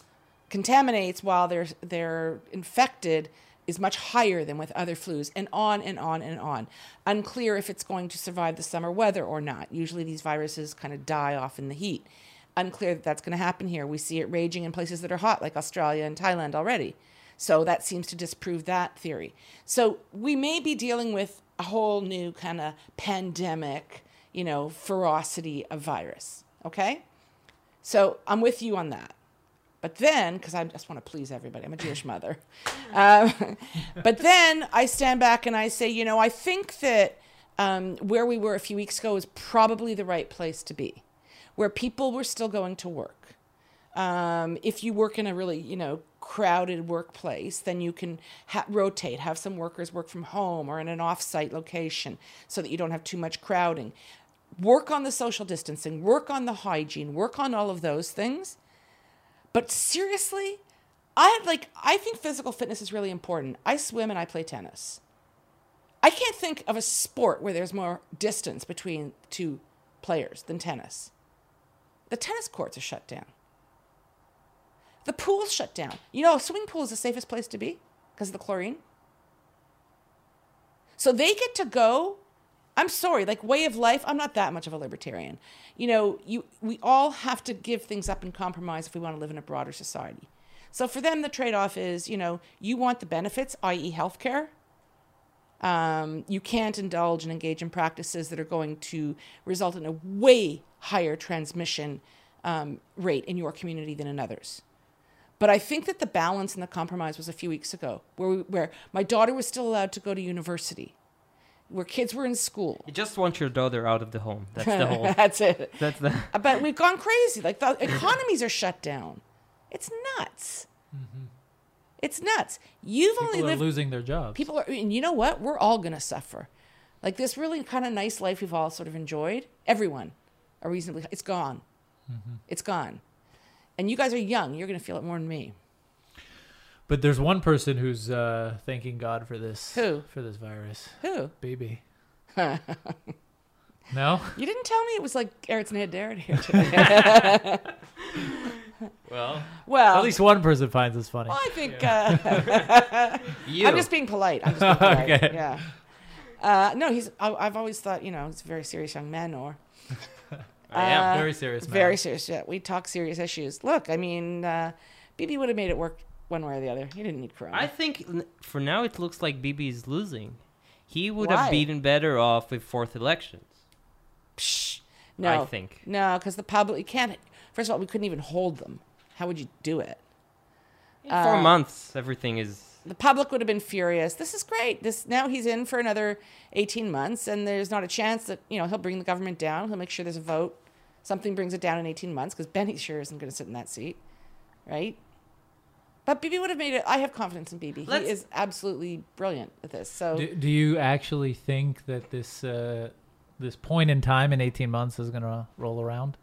[SPEAKER 3] contaminates while they're they're infected is much higher than with other flus and on and on and on unclear if it's going to survive the summer weather or not usually these viruses kind of die off in the heat unclear that that's going to happen here. We see it raging in places that are hot, like Australia and Thailand already. So that seems to disprove that theory. So we may be dealing with a whole new kind of pandemic, you know, ferocity of virus. Okay? So I'm with you on that. But then, because I just want to please everybody, I'm a Jewish mother. Um, *laughs* but then I stand back and I say, you know, I think that um, where we were a few weeks ago is probably the right place to be, where people were still going to work. Um, if you work in a really, you know, crowded workplace, then you can ha- rotate, have some workers work from home or in an off-site location so that you don't have too much crowding. Work on the social distancing, work on the hygiene, work on all of those things. But seriously, I like I think physical fitness is really important. I swim and I play tennis. I can't think of a sport where there's more distance between two players than tennis. The tennis courts are shut down. The pool's shut down. You know, a swimming pool is the safest place to be because of the chlorine. So they get to go. I'm sorry, like way of life, I'm not that much of a libertarian. You know, you we all have to give things up and compromise if we want to live in a broader society. So for them, the trade-off is, you know, you want the benefits, i.e., healthcare. Um, you can't indulge and engage in practices that are going to result in a way higher transmission um, rate in your community than in others. But I think that the balance and the compromise was a few weeks ago, where we, where my daughter was still allowed to go to university, where kids were in school.
[SPEAKER 2] You just want your daughter out of the home. That's the *laughs* whole.
[SPEAKER 3] That's it.
[SPEAKER 2] That's the. *laughs*
[SPEAKER 3] But we've gone crazy. Like the economies are shut down. It's nuts. Mm-hmm. It's nuts. You've only
[SPEAKER 1] People are
[SPEAKER 3] lived.
[SPEAKER 1] losing their jobs.
[SPEAKER 3] people are, and you know what? We're all gonna suffer. Like this really kind of nice life we've all sort of enjoyed. Everyone, are reasonably. It's gone. Mm-hmm. It's gone. And you guys are young. You're gonna feel it more than me.
[SPEAKER 1] But there's one person who's uh, thanking God for this.
[SPEAKER 3] Who?
[SPEAKER 1] For this virus.
[SPEAKER 3] Who?
[SPEAKER 1] Bibi. *laughs* no?
[SPEAKER 3] You didn't tell me it was like Eretz Nehederet here *laughs* today.
[SPEAKER 2] Well,
[SPEAKER 3] well,
[SPEAKER 1] At least one person finds this funny.
[SPEAKER 3] well, I think uh, *laughs*
[SPEAKER 2] you.
[SPEAKER 3] I'm just being polite. I'm just being polite.
[SPEAKER 1] Okay.
[SPEAKER 3] Yeah. Uh, no, he's. I, I've always thought, you know, he's a very serious young man, or
[SPEAKER 2] I am.
[SPEAKER 3] uh,
[SPEAKER 1] Very serious man.
[SPEAKER 3] very serious. Yeah, we talk serious issues. Look, I mean, uh, BB would have made it work one way or the other. He didn't need Corona.
[SPEAKER 2] I think for now it looks like Bibi is losing. He would
[SPEAKER 3] Why?
[SPEAKER 2] have been better off with fourth elections.
[SPEAKER 3] Psh, no,
[SPEAKER 2] I think.
[SPEAKER 3] no, because the public you can't. First of all, we couldn't even hold them. How would you do it?
[SPEAKER 2] In four
[SPEAKER 3] Uh,
[SPEAKER 2] months, everything is.
[SPEAKER 3] the public would have been furious. This is great. This now he's in for another 18 months, and there's not a chance that you know he'll bring the government down. He'll make sure there's a vote. Something brings it down in 18 months because Benny sure isn't going to sit in that seat, right? But BB would have made it. I have confidence in BB.
[SPEAKER 2] Let's-
[SPEAKER 3] He is absolutely brilliant at this. So
[SPEAKER 1] Do, do you actually think that this uh, this point in time in 18 months is going to roll around?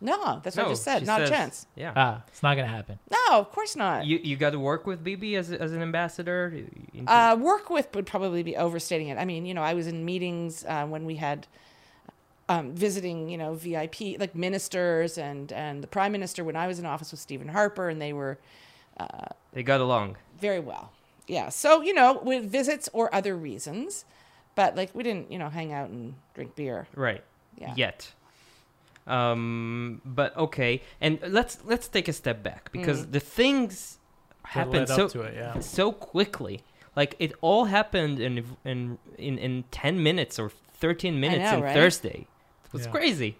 [SPEAKER 3] no, that's what I just said. Not
[SPEAKER 2] says-
[SPEAKER 3] a chance.
[SPEAKER 2] Yeah.
[SPEAKER 1] Ah, it's not going to happen.
[SPEAKER 3] No, of course not.
[SPEAKER 2] you you got to work with BB as as an ambassador. into-
[SPEAKER 3] Uh, work with would probably be overstating it. I mean, you know, I was in meetings uh, when we had um, visiting, you know, VIP like ministers and and the prime minister when I was in office with Stephen Harper, and they were
[SPEAKER 2] they got along.
[SPEAKER 3] very well. Yeah. So you know, with visits or other reasons, but like we didn't, you know, hang out and drink beer.
[SPEAKER 2] Right.
[SPEAKER 3] Yeah.
[SPEAKER 2] Yet. Um, but okay, and let's let's take a step back because the things happened so
[SPEAKER 1] to it, yeah.
[SPEAKER 2] so quickly. Like it all happened in in in in ten minutes or thirteen minutes
[SPEAKER 3] know,
[SPEAKER 2] on
[SPEAKER 3] right?
[SPEAKER 2] Thursday. It was
[SPEAKER 1] Yeah.
[SPEAKER 2] crazy.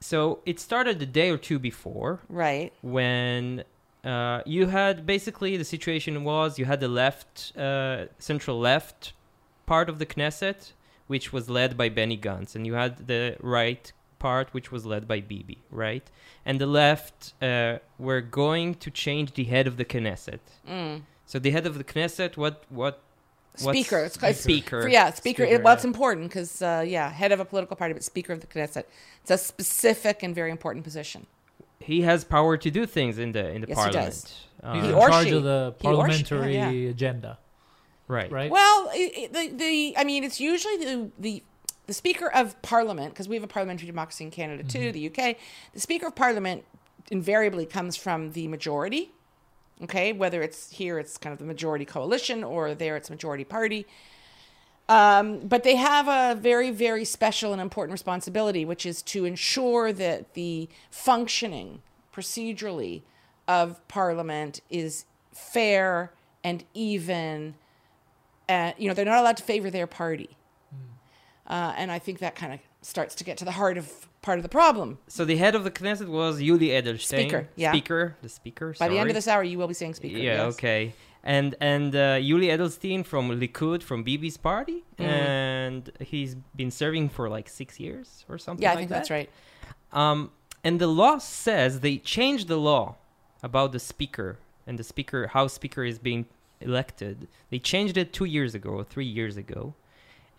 [SPEAKER 2] So it started a day or two before
[SPEAKER 3] Right.
[SPEAKER 2] when uh, you had basically the situation was you had the left uh, central left part of the Knesset, which was led by Benny Gantz, and you had the right part, which was led by Bibi, right? And the left uh, were going to change the head of the Knesset.
[SPEAKER 3] Mm.
[SPEAKER 2] So the head of the Knesset, what what
[SPEAKER 3] Speaker. It's called
[SPEAKER 2] speaker.
[SPEAKER 3] Yeah, speaker.
[SPEAKER 1] Speaker,
[SPEAKER 3] well, it's important because uh, yeah, head of a political party, but speaker of the Knesset. It's a specific and very important position.
[SPEAKER 2] He has power to do things in the in the
[SPEAKER 3] Yes, he
[SPEAKER 2] parliament.
[SPEAKER 3] does.
[SPEAKER 2] Uh,
[SPEAKER 1] He's in charge
[SPEAKER 3] she.
[SPEAKER 1] of the
[SPEAKER 3] He or she,
[SPEAKER 1] parliamentary
[SPEAKER 3] yeah,
[SPEAKER 1] agenda,
[SPEAKER 2] right.
[SPEAKER 1] right?
[SPEAKER 3] Well, i i the the I mean, it's usually the the the Speaker of Parliament because we have a parliamentary democracy in Canada too, the UK. The Speaker of Parliament invariably comes from the majority. Okay, whether it's here, it's kind of the majority coalition, or there, it's majority party. Um, but they have a very, very special and important responsibility, which is to ensure that the functioning procedurally of Parliament is fair and even. Uh, you know, they're not allowed to favor their party. Uh, and I think that kind of starts to get to the heart of part of the problem.
[SPEAKER 2] So the head of the Knesset was Yuli Edelstein.
[SPEAKER 3] Speaker, yeah.
[SPEAKER 2] Speaker, the speaker.
[SPEAKER 3] By the end of this hour, you will be saying speaker.
[SPEAKER 2] Yeah,
[SPEAKER 3] yes.
[SPEAKER 2] okay. And and uh, Yuli Edelstein from Likud, from Bibi's party,
[SPEAKER 3] Mhm.
[SPEAKER 2] and he's been serving for like six years or something.
[SPEAKER 3] Yeah, I
[SPEAKER 2] like
[SPEAKER 3] think
[SPEAKER 2] that.
[SPEAKER 3] that's right.
[SPEAKER 2] Um, and the law says they changed the law about the speaker and the speaker, how speaker is being elected. They changed it two years ago or three years ago,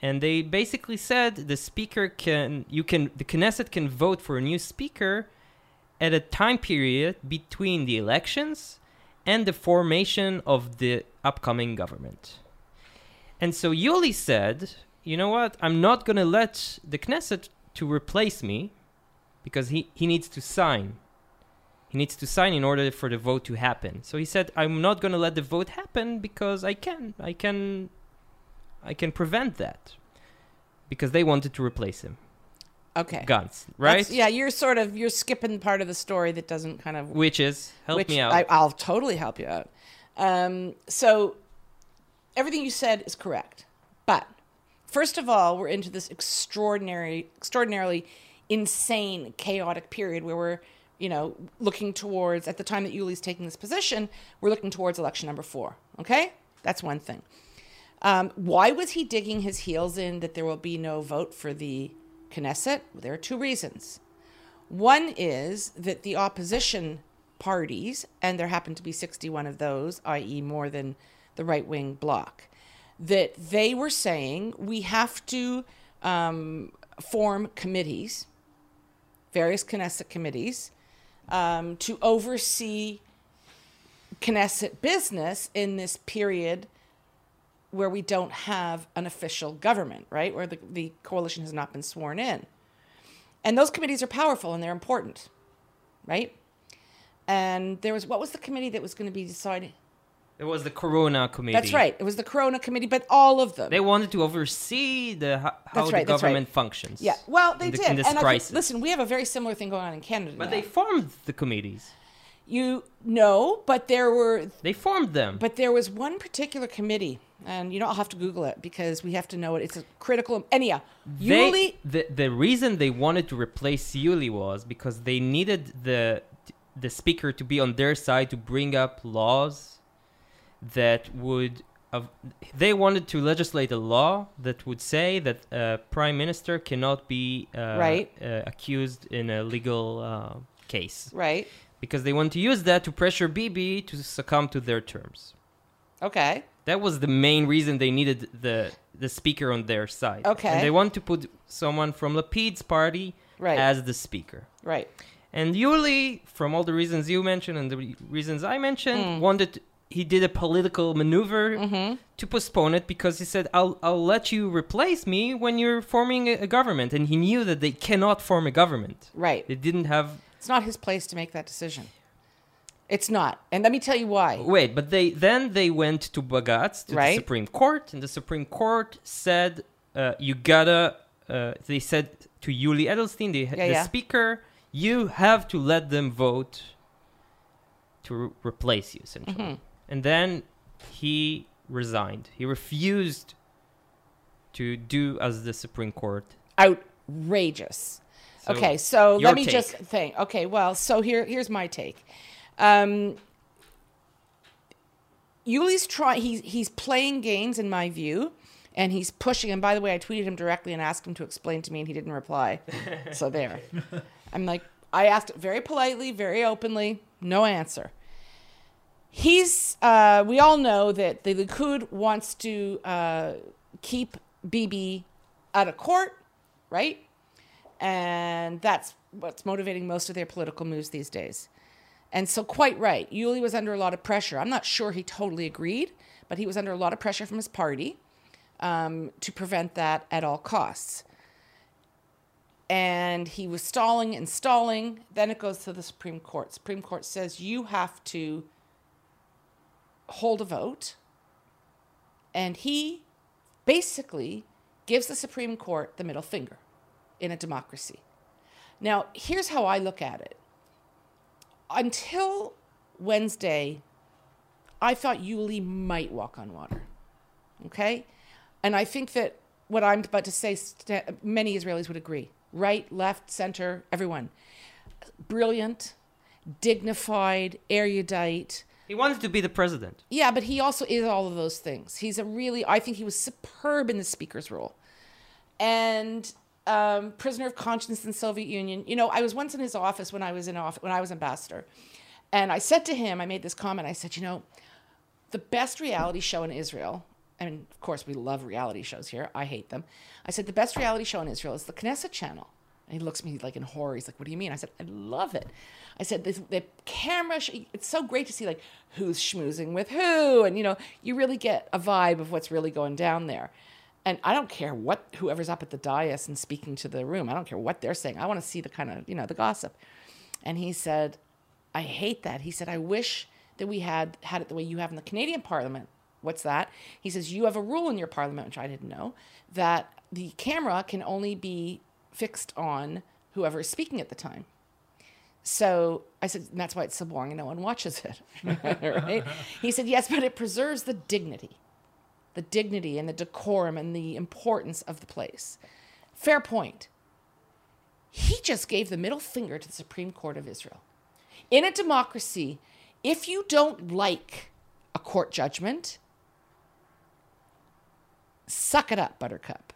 [SPEAKER 2] and they basically said the speaker can, you can, the Knesset can vote for a new speaker at a time period between the elections and the formation of the upcoming government. And so Yuli said, you know what? I'm not going to let the Knesset to replace me because he, he needs to sign. He needs to sign in order for the vote to happen. So he said, I'm not going to let the vote happen because I can. I can I can prevent that. Because they wanted to replace him.
[SPEAKER 3] Okay.
[SPEAKER 2] Gantz, right?
[SPEAKER 3] That's- yeah, you're sort of you're skipping part of the story that doesn't kind of
[SPEAKER 2] Which is help
[SPEAKER 3] which
[SPEAKER 2] me out.
[SPEAKER 3] I, I'll totally help you out. Um, so everything you said is correct, but first of all, we're into this extraordinary, extraordinarily insane, chaotic period where we're, you know, looking towards at the time that Yuli's taking this position, we're looking towards election number four. Okay, that's one thing. Um, why was he digging his heels in that there will be no vote for the Knesset? There are two reasons. One is that the opposition parties, and there happen to be 61 of those, i.e., more than the right wing bloc, that they were saying we have to um, form committees, various Knesset committees, um, to oversee Knesset business in this period where we don't have an official government, right? Where the, the coalition has not been sworn in. And those committees are powerful and they're important, right? And there was, what was the committee that was going to be deciding?
[SPEAKER 2] it was the Corona committee.
[SPEAKER 3] That's right. It was the Corona committee, but all of them.
[SPEAKER 2] They wanted to oversee the ho- how
[SPEAKER 3] right,
[SPEAKER 2] the
[SPEAKER 3] that's right.
[SPEAKER 2] government functions.
[SPEAKER 3] yeah. Well, they
[SPEAKER 2] the-
[SPEAKER 3] did. and think- listen, we have a very similar thing going on in Canada.
[SPEAKER 2] But
[SPEAKER 3] now.
[SPEAKER 2] they formed the committees.
[SPEAKER 3] you know, but there were
[SPEAKER 2] They formed them.
[SPEAKER 3] But there was one particular committee, and you know I'll have to Google it because we have to know it. It's a critical. Anyhow, Yuli.
[SPEAKER 2] the the reason they wanted to replace Yuli was because they needed the the speaker to be on their side to bring up laws that would of they wanted to legislate a law that would say that a prime minister cannot be uh,
[SPEAKER 3] Right.
[SPEAKER 2] uh, accused in a legal uh, case
[SPEAKER 3] Right.
[SPEAKER 2] because they want to use that to pressure Bibi to succumb to their terms.
[SPEAKER 3] Okay.
[SPEAKER 2] That was the main reason they needed the the speaker on their side.
[SPEAKER 3] Okay.
[SPEAKER 2] And they want to put someone from Lapid's party
[SPEAKER 3] Right.
[SPEAKER 2] as the speaker.
[SPEAKER 3] right.
[SPEAKER 2] And Yuli, from all the reasons you mentioned and the reasons I mentioned,
[SPEAKER 3] Mm.
[SPEAKER 2] wanted he did a political maneuver
[SPEAKER 3] Mm-hmm.
[SPEAKER 2] to postpone it because he said, "I'll I'll let you replace me when you're forming a, a government." And he knew that they cannot form a government.
[SPEAKER 3] Right.
[SPEAKER 2] They didn't have
[SPEAKER 3] It's not his place to make that decision. It's not. And let me tell you why.
[SPEAKER 2] Wait, but they then they went to Bagatz to
[SPEAKER 3] Right.
[SPEAKER 2] the Supreme Court, and the Supreme Court said uh, you gotta. Uh, they said to Yuli Edelstein, the, the
[SPEAKER 3] yeah.
[SPEAKER 2] speaker, you have to let them vote to re- replace you, essentially.
[SPEAKER 3] Mhm.
[SPEAKER 2] And then he resigned. He refused to do as the Supreme Court.
[SPEAKER 3] Outrageous.
[SPEAKER 2] So,
[SPEAKER 3] okay, so let me
[SPEAKER 2] take.
[SPEAKER 3] just think. Okay, well, so here here's my take. Um, Yuli's trying. He's he's playing games, in my view, and he's pushing. And by the way, I tweeted him directly and asked him to explain to me, and he didn't reply. *laughs* so there. I'm like, I asked very politely, very openly, no answer. He's. Uh, we all know that the Likud wants to uh, keep Bibi out of court, right? And that's what's motivating most of their political moves these days. And so, quite right, Yuli was under a lot of pressure. I'm not sure he totally agreed, but he was under a lot of pressure from his party um, to prevent that at all costs. And he was stalling and stalling. Then it goes to the Supreme Court. Supreme Court says you have to hold a vote. And he basically gives the Supreme Court the middle finger in a democracy. Now, here's how I look at it. Until Wednesday, I thought Yuli might walk on water. Okay? And I think that what I'm about to say, many Israelis would agree. Right, left, center, everyone. Brilliant, dignified, erudite.
[SPEAKER 2] He wanted to be the president.
[SPEAKER 3] Yeah, but he also is all of those things. He's a really, I think he was superb in the speaker's role. And um, prisoner of conscience in Soviet Union. You know, I was once in his office when I was in office, when I was ambassador. And I said to him, I made this comment. I said, you know, the best reality show in Israel, and of course we love reality shows here. I hate them. I said the best reality show in Israel is the Knesset channel. And he looks at me like in horror. He's like, "What do you mean?" I said, "I love it." I said, "The, the camera—it's so great to see like who's schmoozing with who, and you know, you really get a vibe of what's really going down there." And I don't care what whoever's up at the dais and speaking to the room. I don't care what they're saying. I want to see the kind of you know the gossip. And he said, "I hate that." He said, "I wish that we had had it the way you have in the Canadian Parliament." What's that? He says, You have a rule in your parliament, which I didn't know, that the camera can only be fixed on whoever is speaking at the time. So I said, That's why it's so boring and no one watches it. *laughs* right? He said, Yes, but it preserves the dignity, the dignity and the decorum and the importance of the place. Fair point. He just gave the middle finger to the Supreme Court of Israel. In a democracy, if you don't like a court judgment, suck it up, Buttercup.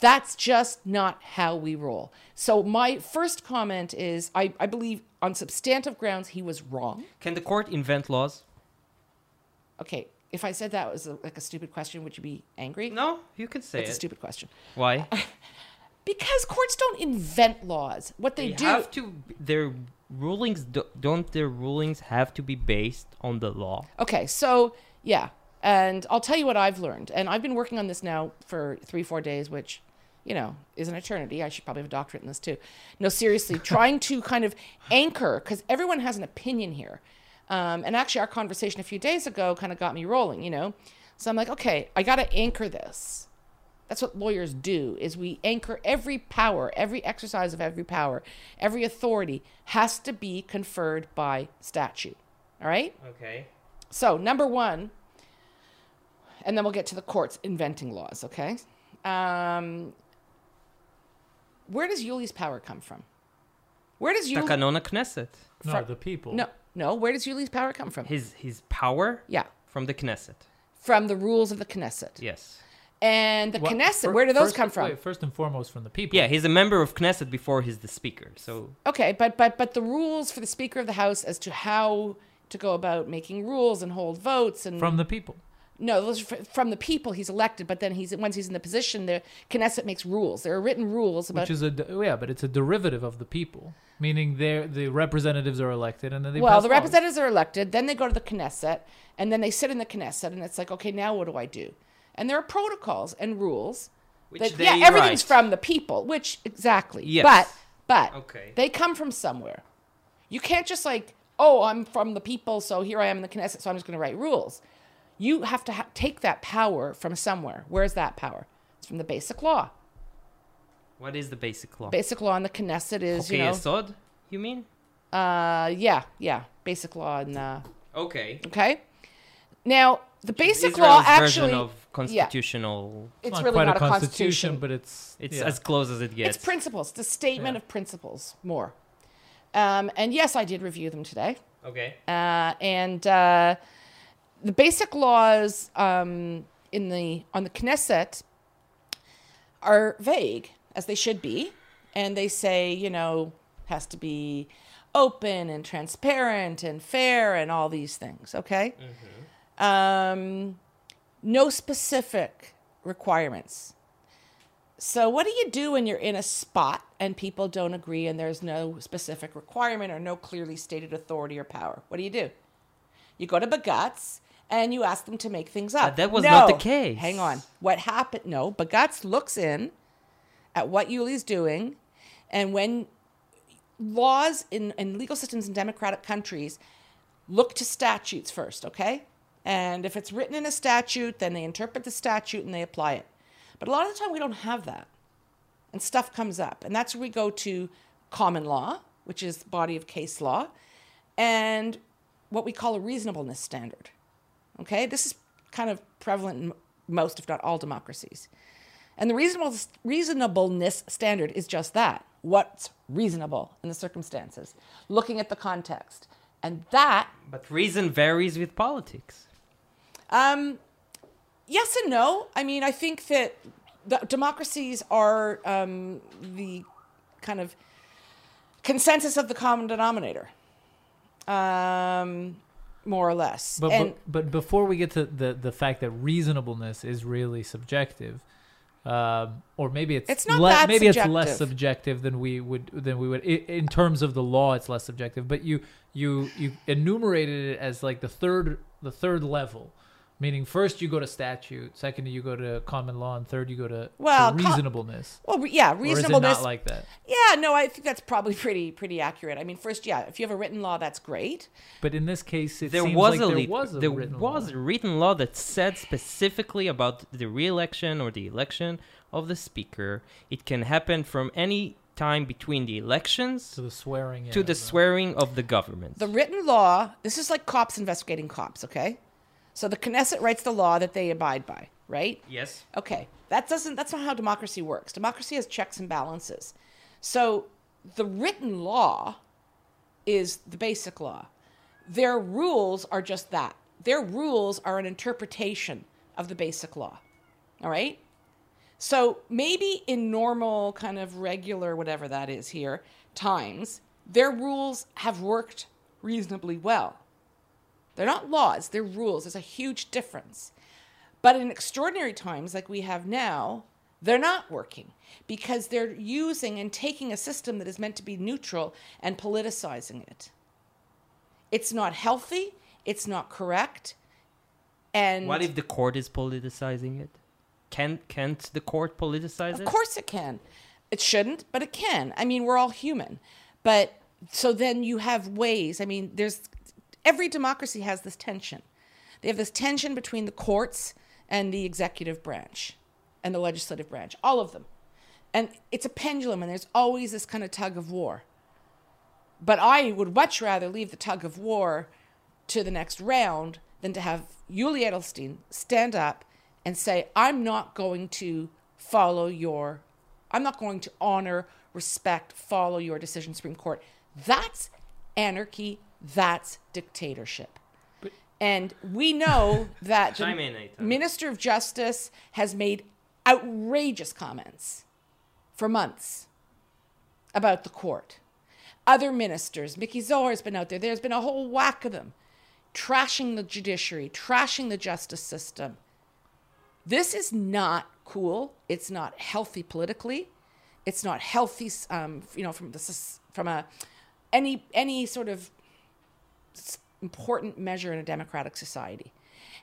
[SPEAKER 3] That's just not how we roll. So, my first comment is I, I believe on substantive grounds he was wrong.
[SPEAKER 2] Can the court invent laws?
[SPEAKER 3] Okay, if I said that was a, like a stupid question, would you be angry?
[SPEAKER 2] No, you could say
[SPEAKER 3] It's a stupid question.
[SPEAKER 2] Why? *laughs*
[SPEAKER 3] Because courts don't invent laws. What they,
[SPEAKER 2] They
[SPEAKER 3] do.
[SPEAKER 2] have to. Their rulings don't. Their rulings have to be based on the law.
[SPEAKER 3] Okay, so yeah, and I'll tell you what I've learned, and I've been working on this now for three, four days, which, you know, is an eternity. I should probably have a doctorate in this too. No, seriously, *laughs* trying to kind of anchor because everyone has an opinion here, um, and actually, our conversation a few days ago kind of got me rolling. You know, so I'm like, okay, I got to anchor this. That's what lawyers do is we anchor every power, every exercise of every power, every authority has to be conferred by statute. All right?
[SPEAKER 2] Okay.
[SPEAKER 3] So, number one, and then we'll get to the courts inventing laws, okay? Um, where does Yuli's power come from? Where does Yuli...
[SPEAKER 2] Takanon Knesset.
[SPEAKER 1] No,
[SPEAKER 3] Fr-
[SPEAKER 1] the people.
[SPEAKER 3] No, no, where does Yuli's power come from?
[SPEAKER 2] His his power
[SPEAKER 3] Yeah,
[SPEAKER 2] from the Knesset.
[SPEAKER 3] from the rules of the Knesset.
[SPEAKER 2] Yes.
[SPEAKER 3] And the
[SPEAKER 1] What-
[SPEAKER 3] Knesset,
[SPEAKER 1] fir-
[SPEAKER 3] where do those
[SPEAKER 1] first-
[SPEAKER 3] come from?
[SPEAKER 1] wait, first and foremost, from the people.
[SPEAKER 2] Yeah, he's a member of Knesset before he's the speaker. So
[SPEAKER 3] Okay, but but but the rules for the Speaker of the House as to how to go about making rules and hold votes and
[SPEAKER 1] From the people.
[SPEAKER 3] No, those are from the people he's elected, but then he's once he's in the position, the Knesset makes rules. There are written rules about.
[SPEAKER 1] Which is a oh, yeah, but it's a derivative of the people, meaning they the representatives are elected and then they
[SPEAKER 3] well,
[SPEAKER 1] pass
[SPEAKER 3] the
[SPEAKER 1] laws.
[SPEAKER 3] representatives are elected, then they go to the Knesset, and then they sit in the Knesset, and it's like, okay, now what do I do? And there are protocols and rules.
[SPEAKER 2] which
[SPEAKER 3] that,
[SPEAKER 2] they
[SPEAKER 3] yeah, everything's
[SPEAKER 2] write.
[SPEAKER 3] from the people, which exactly.
[SPEAKER 2] Yes.
[SPEAKER 3] But but
[SPEAKER 2] Okay.
[SPEAKER 3] they come from somewhere. You can't just like, oh, I'm from the people, so here I am in the Knesset, so I'm just going to write rules. You have to ha- take that power from somewhere. Where's that power? It's from the basic law.
[SPEAKER 2] What is the basic law?
[SPEAKER 3] Basic law in the Knesset is, you know,
[SPEAKER 2] Yesod, you mean?
[SPEAKER 3] uh, yeah, yeah, basic law in uh,
[SPEAKER 2] Okay.
[SPEAKER 3] okay. Now the basic
[SPEAKER 2] Israel's
[SPEAKER 3] law
[SPEAKER 2] version
[SPEAKER 3] actually,
[SPEAKER 2] of constitutional.
[SPEAKER 3] it's,
[SPEAKER 1] not
[SPEAKER 3] really
[SPEAKER 1] quite
[SPEAKER 3] not
[SPEAKER 1] a
[SPEAKER 3] a
[SPEAKER 1] constitution, but it's
[SPEAKER 2] It's
[SPEAKER 1] yeah.
[SPEAKER 2] as close as it gets.
[SPEAKER 3] It's principles. It's a statement
[SPEAKER 1] Yeah.
[SPEAKER 3] of principles more. Um, and yes, I did review them today.
[SPEAKER 2] okay.
[SPEAKER 3] Uh, and uh, the basic laws um, in the on the Knesset are vague, as they should be, and they say, you know, has to be open and transparent and fair and all these things. Okay. Um, no specific requirements. So, what do you do when you're in a spot and people don't agree and there's no specific requirement or no clearly stated authority or power? What do you do? You go to Bagatz and you ask them to make things uh, up.
[SPEAKER 2] But that was not the case.
[SPEAKER 3] Hang on. What happened? No, but Bagatz looks in at what Yuli's doing, and when laws in, in legal systems in democratic countries look to statutes first, okay? And if it's written in a statute, then they interpret the statute and they apply it. But a lot of the time we don't have that. And stuff comes up. And that's where we go to common law, which is body of case law, and what we call a reasonableness standard. Okay? This is kind of prevalent in most, if not all, democracies. And the reasonable, reasonableness standard is just that what's reasonable in the circumstances, looking at the context. And that,
[SPEAKER 2] But reason varies with politics.
[SPEAKER 3] um, yes and no. I mean, I think that the democracies are um, the kind of consensus of the common denominator, um, more or less.
[SPEAKER 1] But,
[SPEAKER 3] and
[SPEAKER 1] but but before we get to the the fact that reasonableness is really subjective, um, or maybe it's,
[SPEAKER 3] It's not
[SPEAKER 1] le-
[SPEAKER 3] that
[SPEAKER 1] maybe it's less
[SPEAKER 3] subjective.
[SPEAKER 1] subjective than we would than we would in terms of the law. It's less subjective, but you you you enumerated it as like the third the third level. Meaning, first you go to statute, second you go to common law, and third you go to, to
[SPEAKER 3] Well, co-
[SPEAKER 1] reasonableness.
[SPEAKER 3] well, re- yeah,
[SPEAKER 1] or is it
[SPEAKER 3] reasonableness.
[SPEAKER 1] not like that?
[SPEAKER 3] yeah, no, I think that's probably *laughs* pretty pretty accurate. I mean, first, yeah, if you have a written law, that's great.
[SPEAKER 1] But in this case, it
[SPEAKER 2] there
[SPEAKER 1] seems
[SPEAKER 2] was
[SPEAKER 1] like
[SPEAKER 2] a
[SPEAKER 1] there
[SPEAKER 2] lit-
[SPEAKER 1] was a
[SPEAKER 2] there
[SPEAKER 1] written
[SPEAKER 2] was
[SPEAKER 1] law.
[SPEAKER 2] a written law that said specifically about the re-election or the election of the speaker. It can happen from any time between the elections
[SPEAKER 1] to the swearing.
[SPEAKER 2] to
[SPEAKER 1] in
[SPEAKER 2] the swearing of the government.
[SPEAKER 3] The written law, this is like cops investigating cops, okay? So the Knesset writes the law that they abide by, right?
[SPEAKER 2] yes.
[SPEAKER 3] Okay. That doesn't that's not how democracy works. Democracy has checks and balances. So the written law is the basic law. Their rules are just that. Their rules are an interpretation of the basic law. All right? So maybe in normal, kind of regular, whatever that is here, times, their rules have worked reasonably well. They're not laws, they're rules. There's a huge difference. But in extraordinary times like we have now, they're not working because they're using and taking a system that is meant to be neutral and politicizing it. It's not healthy, it's not correct. And
[SPEAKER 2] What if the court is politicizing it? Can can't the court politicize it?
[SPEAKER 3] Of course it can. It shouldn't, but it can. I mean, we're all human. But so then you have ways. I mean, there's every democracy has this tension. They have this tension between the courts and the executive branch and the legislative branch, all of them. And it's a pendulum, and there's always this kind of tug of war. But I would much rather leave the tug of war to the next round than to have Yuli Edelstein stand up and say, I'm not going to follow your, I'm not going to honor, respect, follow your decision, Supreme Court. That's anarchy. That's dictatorship. and we know *laughs* that the
[SPEAKER 2] Chime in,
[SPEAKER 3] Minister of Justice has made outrageous comments for months about the court. Other ministers, Mickey Zohar has been out there. There's been a whole whack of them trashing the judiciary, trashing the justice system. This is not cool. It's not healthy politically. It's not healthy, um, you know, from the from a any any sort of s- important measure in a democratic society.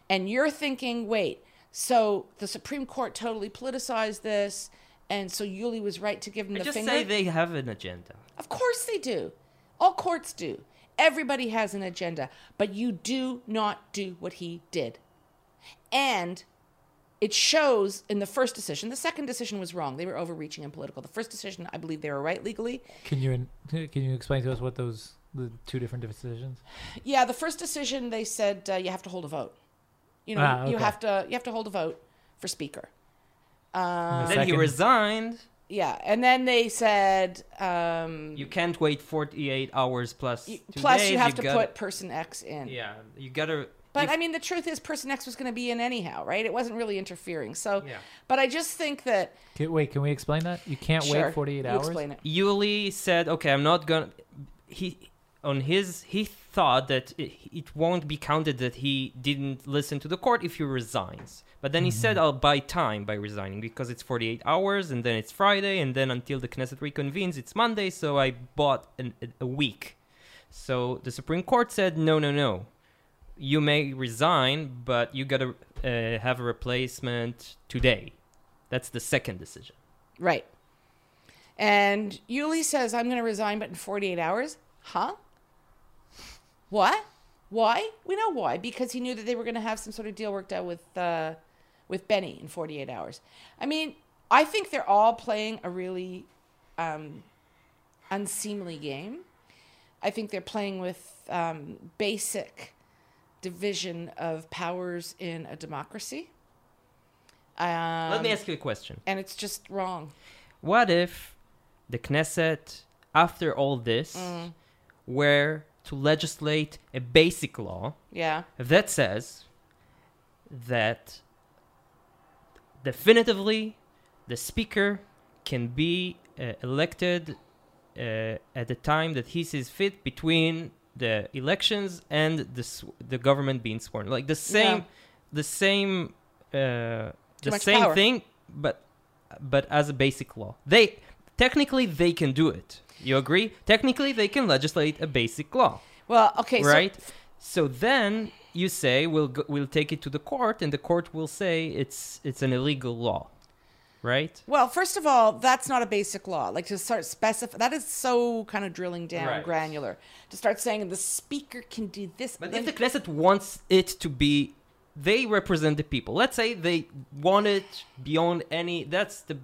[SPEAKER 3] And you're thinking, wait, so the Supreme Court totally politicized this, and so Yuli was right to give him
[SPEAKER 2] I
[SPEAKER 3] the
[SPEAKER 2] just
[SPEAKER 3] finger.
[SPEAKER 2] say they have an agenda.
[SPEAKER 3] Of course they do. All courts do. Everybody has an agenda, but you do not do what he did. And it shows in the first decision. The second decision was wrong. They were overreaching and political. The first decision, I believe they were right legally.
[SPEAKER 1] Can you can you explain to us what those the two different decisions?
[SPEAKER 3] Yeah, the first decision they said uh, you have to hold a vote. You know,
[SPEAKER 1] Ah,
[SPEAKER 3] you have to you have to hold a vote for speaker.
[SPEAKER 1] And the
[SPEAKER 2] then he resigned.
[SPEAKER 3] Yeah, and then they said um,
[SPEAKER 2] You can't wait 48 hours plus
[SPEAKER 3] you-
[SPEAKER 2] two
[SPEAKER 3] plus
[SPEAKER 2] days.
[SPEAKER 3] you have to
[SPEAKER 2] gotta-
[SPEAKER 3] put person X in.
[SPEAKER 2] Yeah, you gotta.
[SPEAKER 3] But
[SPEAKER 2] if-
[SPEAKER 3] I mean, the truth is, person X was going to be in anyhow, right? It wasn't really interfering. So,
[SPEAKER 2] Yeah.
[SPEAKER 3] but I just think that
[SPEAKER 1] Can, wait, can we explain that? You can't
[SPEAKER 3] sure,
[SPEAKER 1] wait 48
[SPEAKER 3] you
[SPEAKER 1] hours.
[SPEAKER 3] Explain it.
[SPEAKER 2] Yuli said, "Okay, I'm not gonna." He on his he thought that it, it won't be counted that he didn't listen to the court if he resigns. But then he said, "I'll buy time by resigning because it's 48 hours, and then it's Friday, and then until the Knesset reconvenes, it's Monday. So I bought an, a, a week." So the Supreme Court said, "No, no, no. You may resign, but you gotta uh, have a replacement today." That's the second decision.
[SPEAKER 3] Right. And Yuli says, I'm going to resign, but in 48 hours. Huh? What? Why? We know why. Because he knew that they were going to have some sort of deal worked out with, uh, with Benny in 48 hours. I mean, I think they're all playing a really um, unseemly game. I think they're playing with um, basic division of powers in a democracy. Um,
[SPEAKER 2] Let me ask you a question.
[SPEAKER 3] And it's just wrong.
[SPEAKER 2] What if the Knesset, after all this,
[SPEAKER 3] Mm.
[SPEAKER 2] were to legislate a basic law
[SPEAKER 3] Yeah.
[SPEAKER 2] that says that definitively the speaker can be uh, elected uh, at the time that he sees fit between the elections and the sw- the government being sworn like the same
[SPEAKER 3] Yeah.
[SPEAKER 2] the same uh, the same
[SPEAKER 3] power.
[SPEAKER 2] thing but but as a basic law they technically they can do it you agree technically they can legislate a basic law
[SPEAKER 3] Well, okay.
[SPEAKER 2] right? So then you say we'll go, we'll take it to the court, and the court will say it's it's an illegal law, right?
[SPEAKER 3] Well, first of all, that's not a basic law. Like to start specify that is so kind of drilling down
[SPEAKER 2] Right.
[SPEAKER 3] granular. To start saying the speaker can do this.
[SPEAKER 2] But if the Knesset wants it to be, they represent the people. Let's say they want it beyond any. That's the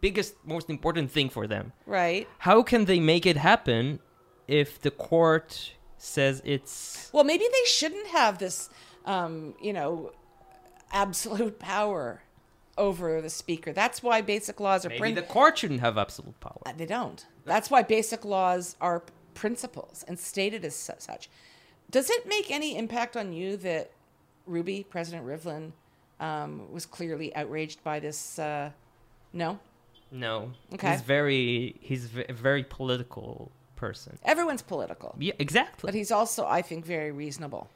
[SPEAKER 2] biggest, most important thing for them.
[SPEAKER 3] right.
[SPEAKER 2] How can they make it happen if the court says it's
[SPEAKER 3] Well, maybe they shouldn't have this, um, you know, absolute power over the speaker. That's why basic laws are
[SPEAKER 2] maybe
[SPEAKER 3] prin-
[SPEAKER 2] the court shouldn't have absolute power?
[SPEAKER 3] Uh, They don't. That's why basic laws are principles and stated as su- such. Does it make any impact on you that Ruby, President Rivlin, um, was clearly outraged by this? Uh, no,
[SPEAKER 2] No.
[SPEAKER 3] Okay.
[SPEAKER 2] He's very he's a very political person.
[SPEAKER 3] everyone's political,
[SPEAKER 2] Yeah, exactly.
[SPEAKER 3] but he's also, I think, very reasonable.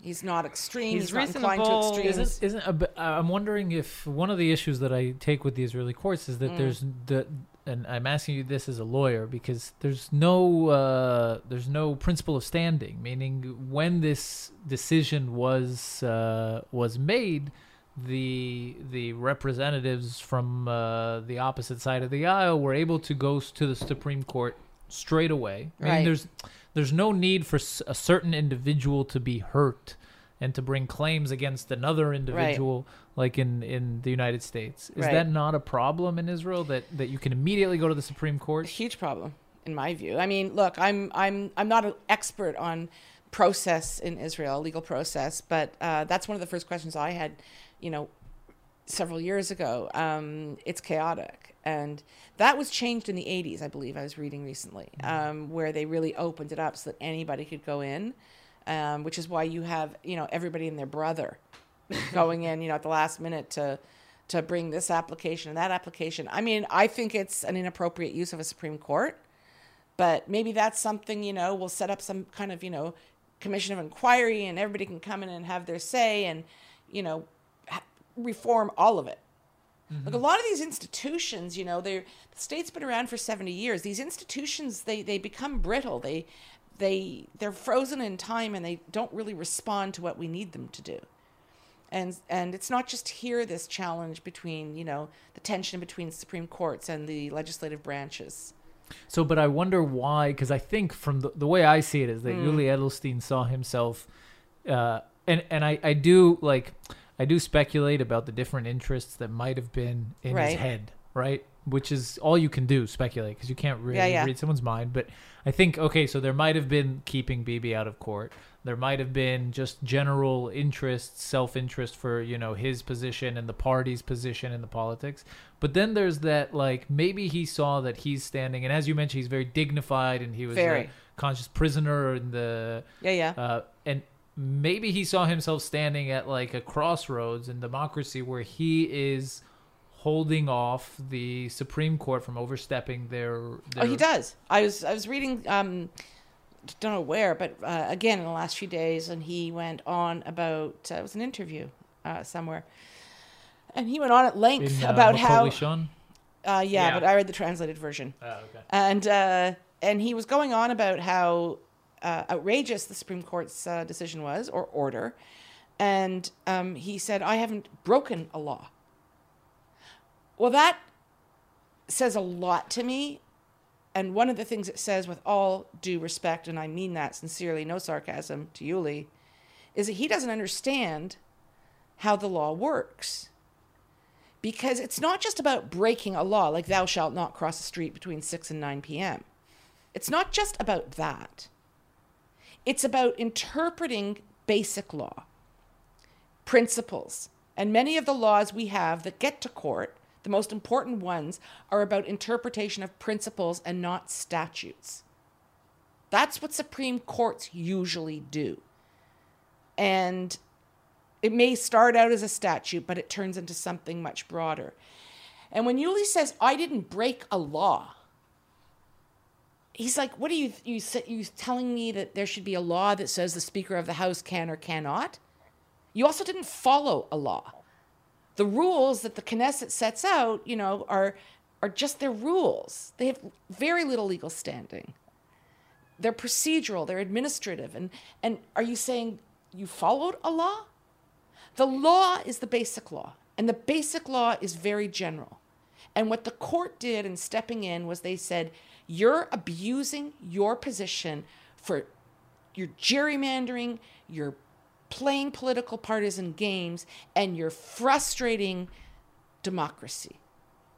[SPEAKER 3] He's not extreme.
[SPEAKER 2] He's
[SPEAKER 3] He's, not inclined to
[SPEAKER 2] reasonable.
[SPEAKER 3] extremes.
[SPEAKER 1] Isn't, isn't a, bit- uh, I'm wondering if one of the issues that I take with the Israeli courts is that
[SPEAKER 3] Mm.
[SPEAKER 1] there's the and I'm asking you this as a lawyer because there's no uh, there's no principle of standing, meaning when this decision was uh, was made, the the representatives from uh, the opposite side of the aisle were able to go to the Supreme Court straight away. Meaning
[SPEAKER 3] Right.
[SPEAKER 1] there's there's no need for a certain individual to be hurt and to bring claims against another individual like in in the United States. Is
[SPEAKER 3] Right.
[SPEAKER 1] that not a problem in Israel that that you can immediately go to the Supreme
[SPEAKER 3] a
[SPEAKER 1] Court?
[SPEAKER 3] huge problem in my view. I mean, look, I'm I'm I'm not an expert on process in Israel, legal process, but uh, that's one of the first questions I had, you know, several years ago. Um, it's chaotic, and that was changed in the '80s, I believe. I was reading recently, um, where they really opened it up so that anybody could go in, um, which is why you have you know everybody and their brother *laughs* going in, you know, at the last minute to to bring this application and that application. I mean, I think it's an inappropriate use of a Supreme Court, but maybe that's something, you know, we'll set up some kind of, you know, commission of inquiry and everybody can come in and have their say and, you know, reform all of it. Like a lot of these institutions, you know, they're the state's been around for 70 years. These institutions, they they become brittle. They they they're frozen in time and they don't really respond to what we need them to do and and it's not just here this challenge between you know the tension between supreme courts and the legislative branches
[SPEAKER 1] So, but I wonder why, because I think from the, the way I see it is that
[SPEAKER 3] Mm.
[SPEAKER 1] Yuli Edelstein saw himself, uh, and and I, I do like, I do speculate about the different interests that might have been in
[SPEAKER 3] Right.
[SPEAKER 1] his head, right? Which is all you can do, speculate, because you can't really
[SPEAKER 3] Yeah, yeah.
[SPEAKER 1] read someone's mind. But I think okay, so there might have been keeping Bibi out of court. There might have been just general interest, self-interest for you know his position and the party's position in the politics. But then there's that like maybe he saw that he's standing, and as you mentioned, he's very dignified, and he was
[SPEAKER 3] Very.
[SPEAKER 1] a conscious prisoner in the
[SPEAKER 3] yeah yeah
[SPEAKER 1] uh, and maybe he saw himself standing at like a crossroads in democracy where he is holding off the Supreme Court from overstepping their. their
[SPEAKER 3] oh he does i was i was reading um don't know where but uh, again in the last few days and he went on about uh, it was an interview uh, somewhere and he went on at length
[SPEAKER 1] in, uh,
[SPEAKER 3] about how
[SPEAKER 1] Sean?
[SPEAKER 3] uh, yeah,
[SPEAKER 2] Yeah.
[SPEAKER 3] but i read the translated version
[SPEAKER 1] Oh, okay.
[SPEAKER 3] and uh, and he was going on about how uh, outrageous the Supreme Court's uh, decision was or order, and um, he said, "I haven't broken a law." Well, that says a lot to me, and one of the things it says, with all due respect, and I mean that sincerely, no sarcasm to Yuli, is that he doesn't understand how the law works. Because it's not just about breaking a law, like thou shalt not cross the street between 6 and 9 p.m. It's not just about that. It's about interpreting basic law, principles. And many of the laws we have that get to court, the most important ones, are about interpretation of principles and not statutes. That's what Supreme Courts usually do. And it may start out as a statute, but it turns into something much broader. And when Yuli says, I didn't break a law, he's like, What are you, you, you telling me that there should be a law that says the Speaker of the House can or cannot? You also didn't follow a law. The rules that the Knesset sets out, you know, are, are just their rules. They have very little legal standing. They're procedural, they're administrative. And, and are you saying you followed a law? The law is the basic law, and the basic law is very general. And what the court did in stepping in was they said, You're abusing your position for your gerrymandering, you're playing political partisan games, and you're frustrating democracy.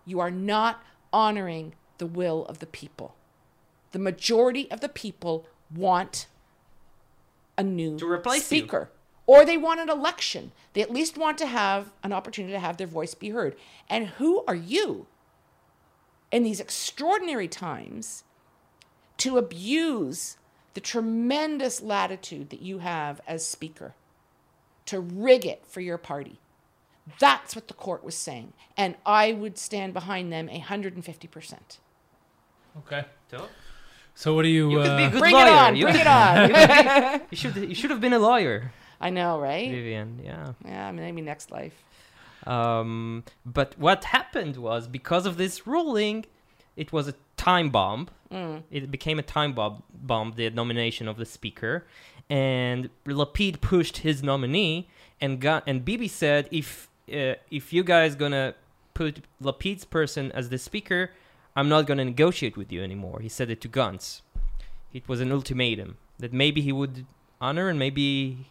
[SPEAKER 3] You are not honoring the will of the people. The majority of the people want a new
[SPEAKER 2] To replace you.
[SPEAKER 3] speaker. Or they want an election. They at least want to have an opportunity to have their voice be heard. And who are you in these extraordinary times to abuse the tremendous latitude that you have as speaker to rig it for your party? That's what the court was saying. And I would stand behind them 150%.
[SPEAKER 1] Okay.
[SPEAKER 2] So,
[SPEAKER 1] So what do you?
[SPEAKER 2] You could be a
[SPEAKER 1] uh,
[SPEAKER 2] good
[SPEAKER 3] Bring
[SPEAKER 2] lawyer.
[SPEAKER 3] it on,
[SPEAKER 2] You
[SPEAKER 3] bring it on. *laughs*
[SPEAKER 2] you should you should have been a lawyer,
[SPEAKER 3] I know, right?
[SPEAKER 2] Vivian. Yeah.
[SPEAKER 3] Yeah, maybe next life.
[SPEAKER 2] Um, but what happened was because of this ruling, it was a time bomb. It became a time bomb, bomb, the nomination of the speaker, and Lapid pushed his nominee, and got and Bibi said, if uh, if you guys gonna put Lapid's person as the speaker, I'm not gonna negotiate with you anymore. He said it to Gantz. It was an ultimatum that maybe he would honor and maybe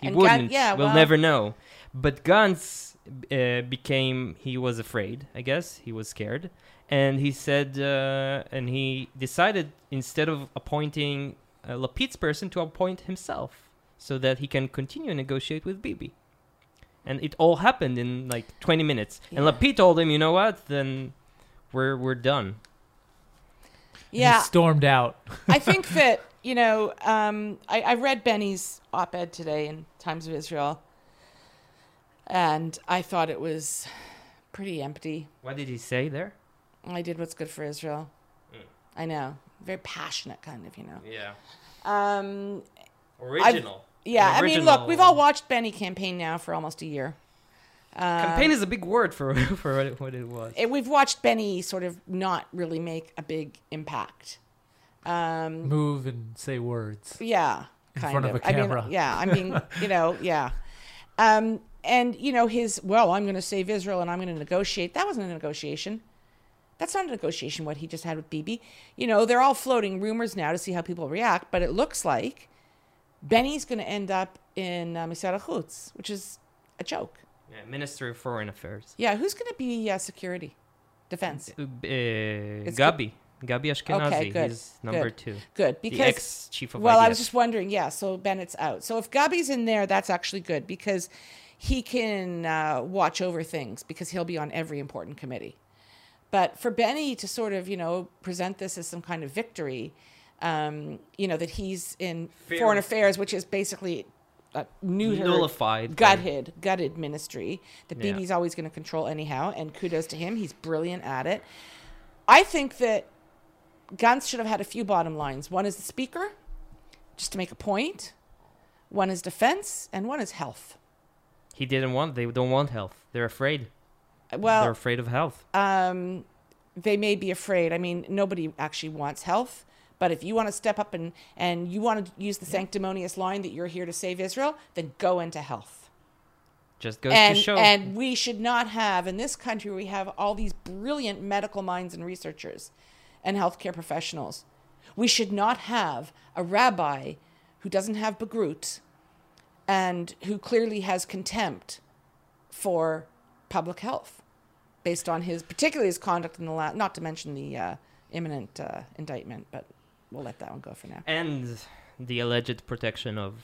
[SPEAKER 2] he
[SPEAKER 3] And
[SPEAKER 2] wouldn't.
[SPEAKER 3] yeah,
[SPEAKER 2] we'll
[SPEAKER 3] well-
[SPEAKER 2] never know. But Gantz uh, became he was afraid. I guess he was scared, and he said, uh, and he decided instead of appointing uh, Lapid's person to appoint himself, so that he can continue and negotiate with Bibi. And it all happened in like 20 minutes. And
[SPEAKER 3] Yeah.
[SPEAKER 2] Lapid told him, you know what? Then we're we're done.
[SPEAKER 1] he
[SPEAKER 3] Yeah,
[SPEAKER 1] stormed out.
[SPEAKER 3] I think that *laughs* you know, um, I, I read Benny's op-ed today in Times of Israel, and I thought it was pretty empty.
[SPEAKER 2] What did he say there?
[SPEAKER 3] I did what's good for Israel.
[SPEAKER 2] Mm.
[SPEAKER 3] I know, very passionate, kind of, you know.
[SPEAKER 2] Yeah,
[SPEAKER 3] Um,
[SPEAKER 2] original.
[SPEAKER 3] yeah,
[SPEAKER 2] An
[SPEAKER 3] I mean, look, we've all watched Benny campaign now for almost a year. Um,
[SPEAKER 2] Campaign is a big word for *laughs* for what it, what it was.
[SPEAKER 3] it, we've watched Benny sort of not really make a big impact. Um,
[SPEAKER 1] Move and say words.
[SPEAKER 3] Yeah,
[SPEAKER 1] In
[SPEAKER 3] kind
[SPEAKER 1] front of a
[SPEAKER 3] I mean,
[SPEAKER 1] camera.
[SPEAKER 3] yeah, I mean, *laughs* you know, yeah. Um, and you know, his well, I'm going to save Israel and I'm going to negotiate. That wasn't a negotiation. That's not a negotiation. What he just had with Bibi. You know, they're all floating rumors now to see how people react, but it looks like Benny's going to end up in uh, Misrad HaChutz, which is a joke.
[SPEAKER 2] Yeah, Minister of Foreign Affairs.
[SPEAKER 3] Yeah, who's going to be uh, security, defense?
[SPEAKER 2] Uh,
[SPEAKER 3] It's
[SPEAKER 2] Gabi. Gabi Ashkenazi.
[SPEAKER 3] Okay, good,
[SPEAKER 2] He's number
[SPEAKER 3] good.
[SPEAKER 2] two.
[SPEAKER 3] Good
[SPEAKER 2] the
[SPEAKER 3] because
[SPEAKER 2] ex chief of
[SPEAKER 3] Well, I was just wondering. Yeah, so Bennett's out. So if Gabi's in there, that's actually good because he can uh, watch over things because he'll be on every important committee. But for Benny to sort of, you know, present this as some kind of victory, um, you know, that he's in
[SPEAKER 2] Fair.
[SPEAKER 3] foreign affairs, which is basically a neutered,
[SPEAKER 2] nullified.
[SPEAKER 3] gutted, gutted ministry that
[SPEAKER 2] Yeah.
[SPEAKER 3] Bibi's always going to control anyhow. And kudos to him; he's brilliant at it. I think that Gantz should have had a few bottom lines. One is the speaker, just to make a point. One is defense, and one is health.
[SPEAKER 2] He didn't want. They don't want health. They're afraid.
[SPEAKER 3] Well, They're
[SPEAKER 2] afraid of health.
[SPEAKER 3] um, they may be afraid. I mean, nobody actually wants health. But if you want to step up and, and you want to use the sanctimonious line that you're here to save Israel, then go into health.
[SPEAKER 2] Just goes
[SPEAKER 3] and,
[SPEAKER 2] to show.
[SPEAKER 3] and we should not have in this country we have all these brilliant medical minds and researchers and healthcare professionals we should not have a rabbi who doesn't have bagrut and who clearly has contempt for public health based on his, particularly his conduct in the last, not to mention the uh, imminent uh, indictment, but we'll let that one go for now.
[SPEAKER 2] And the alleged protection of.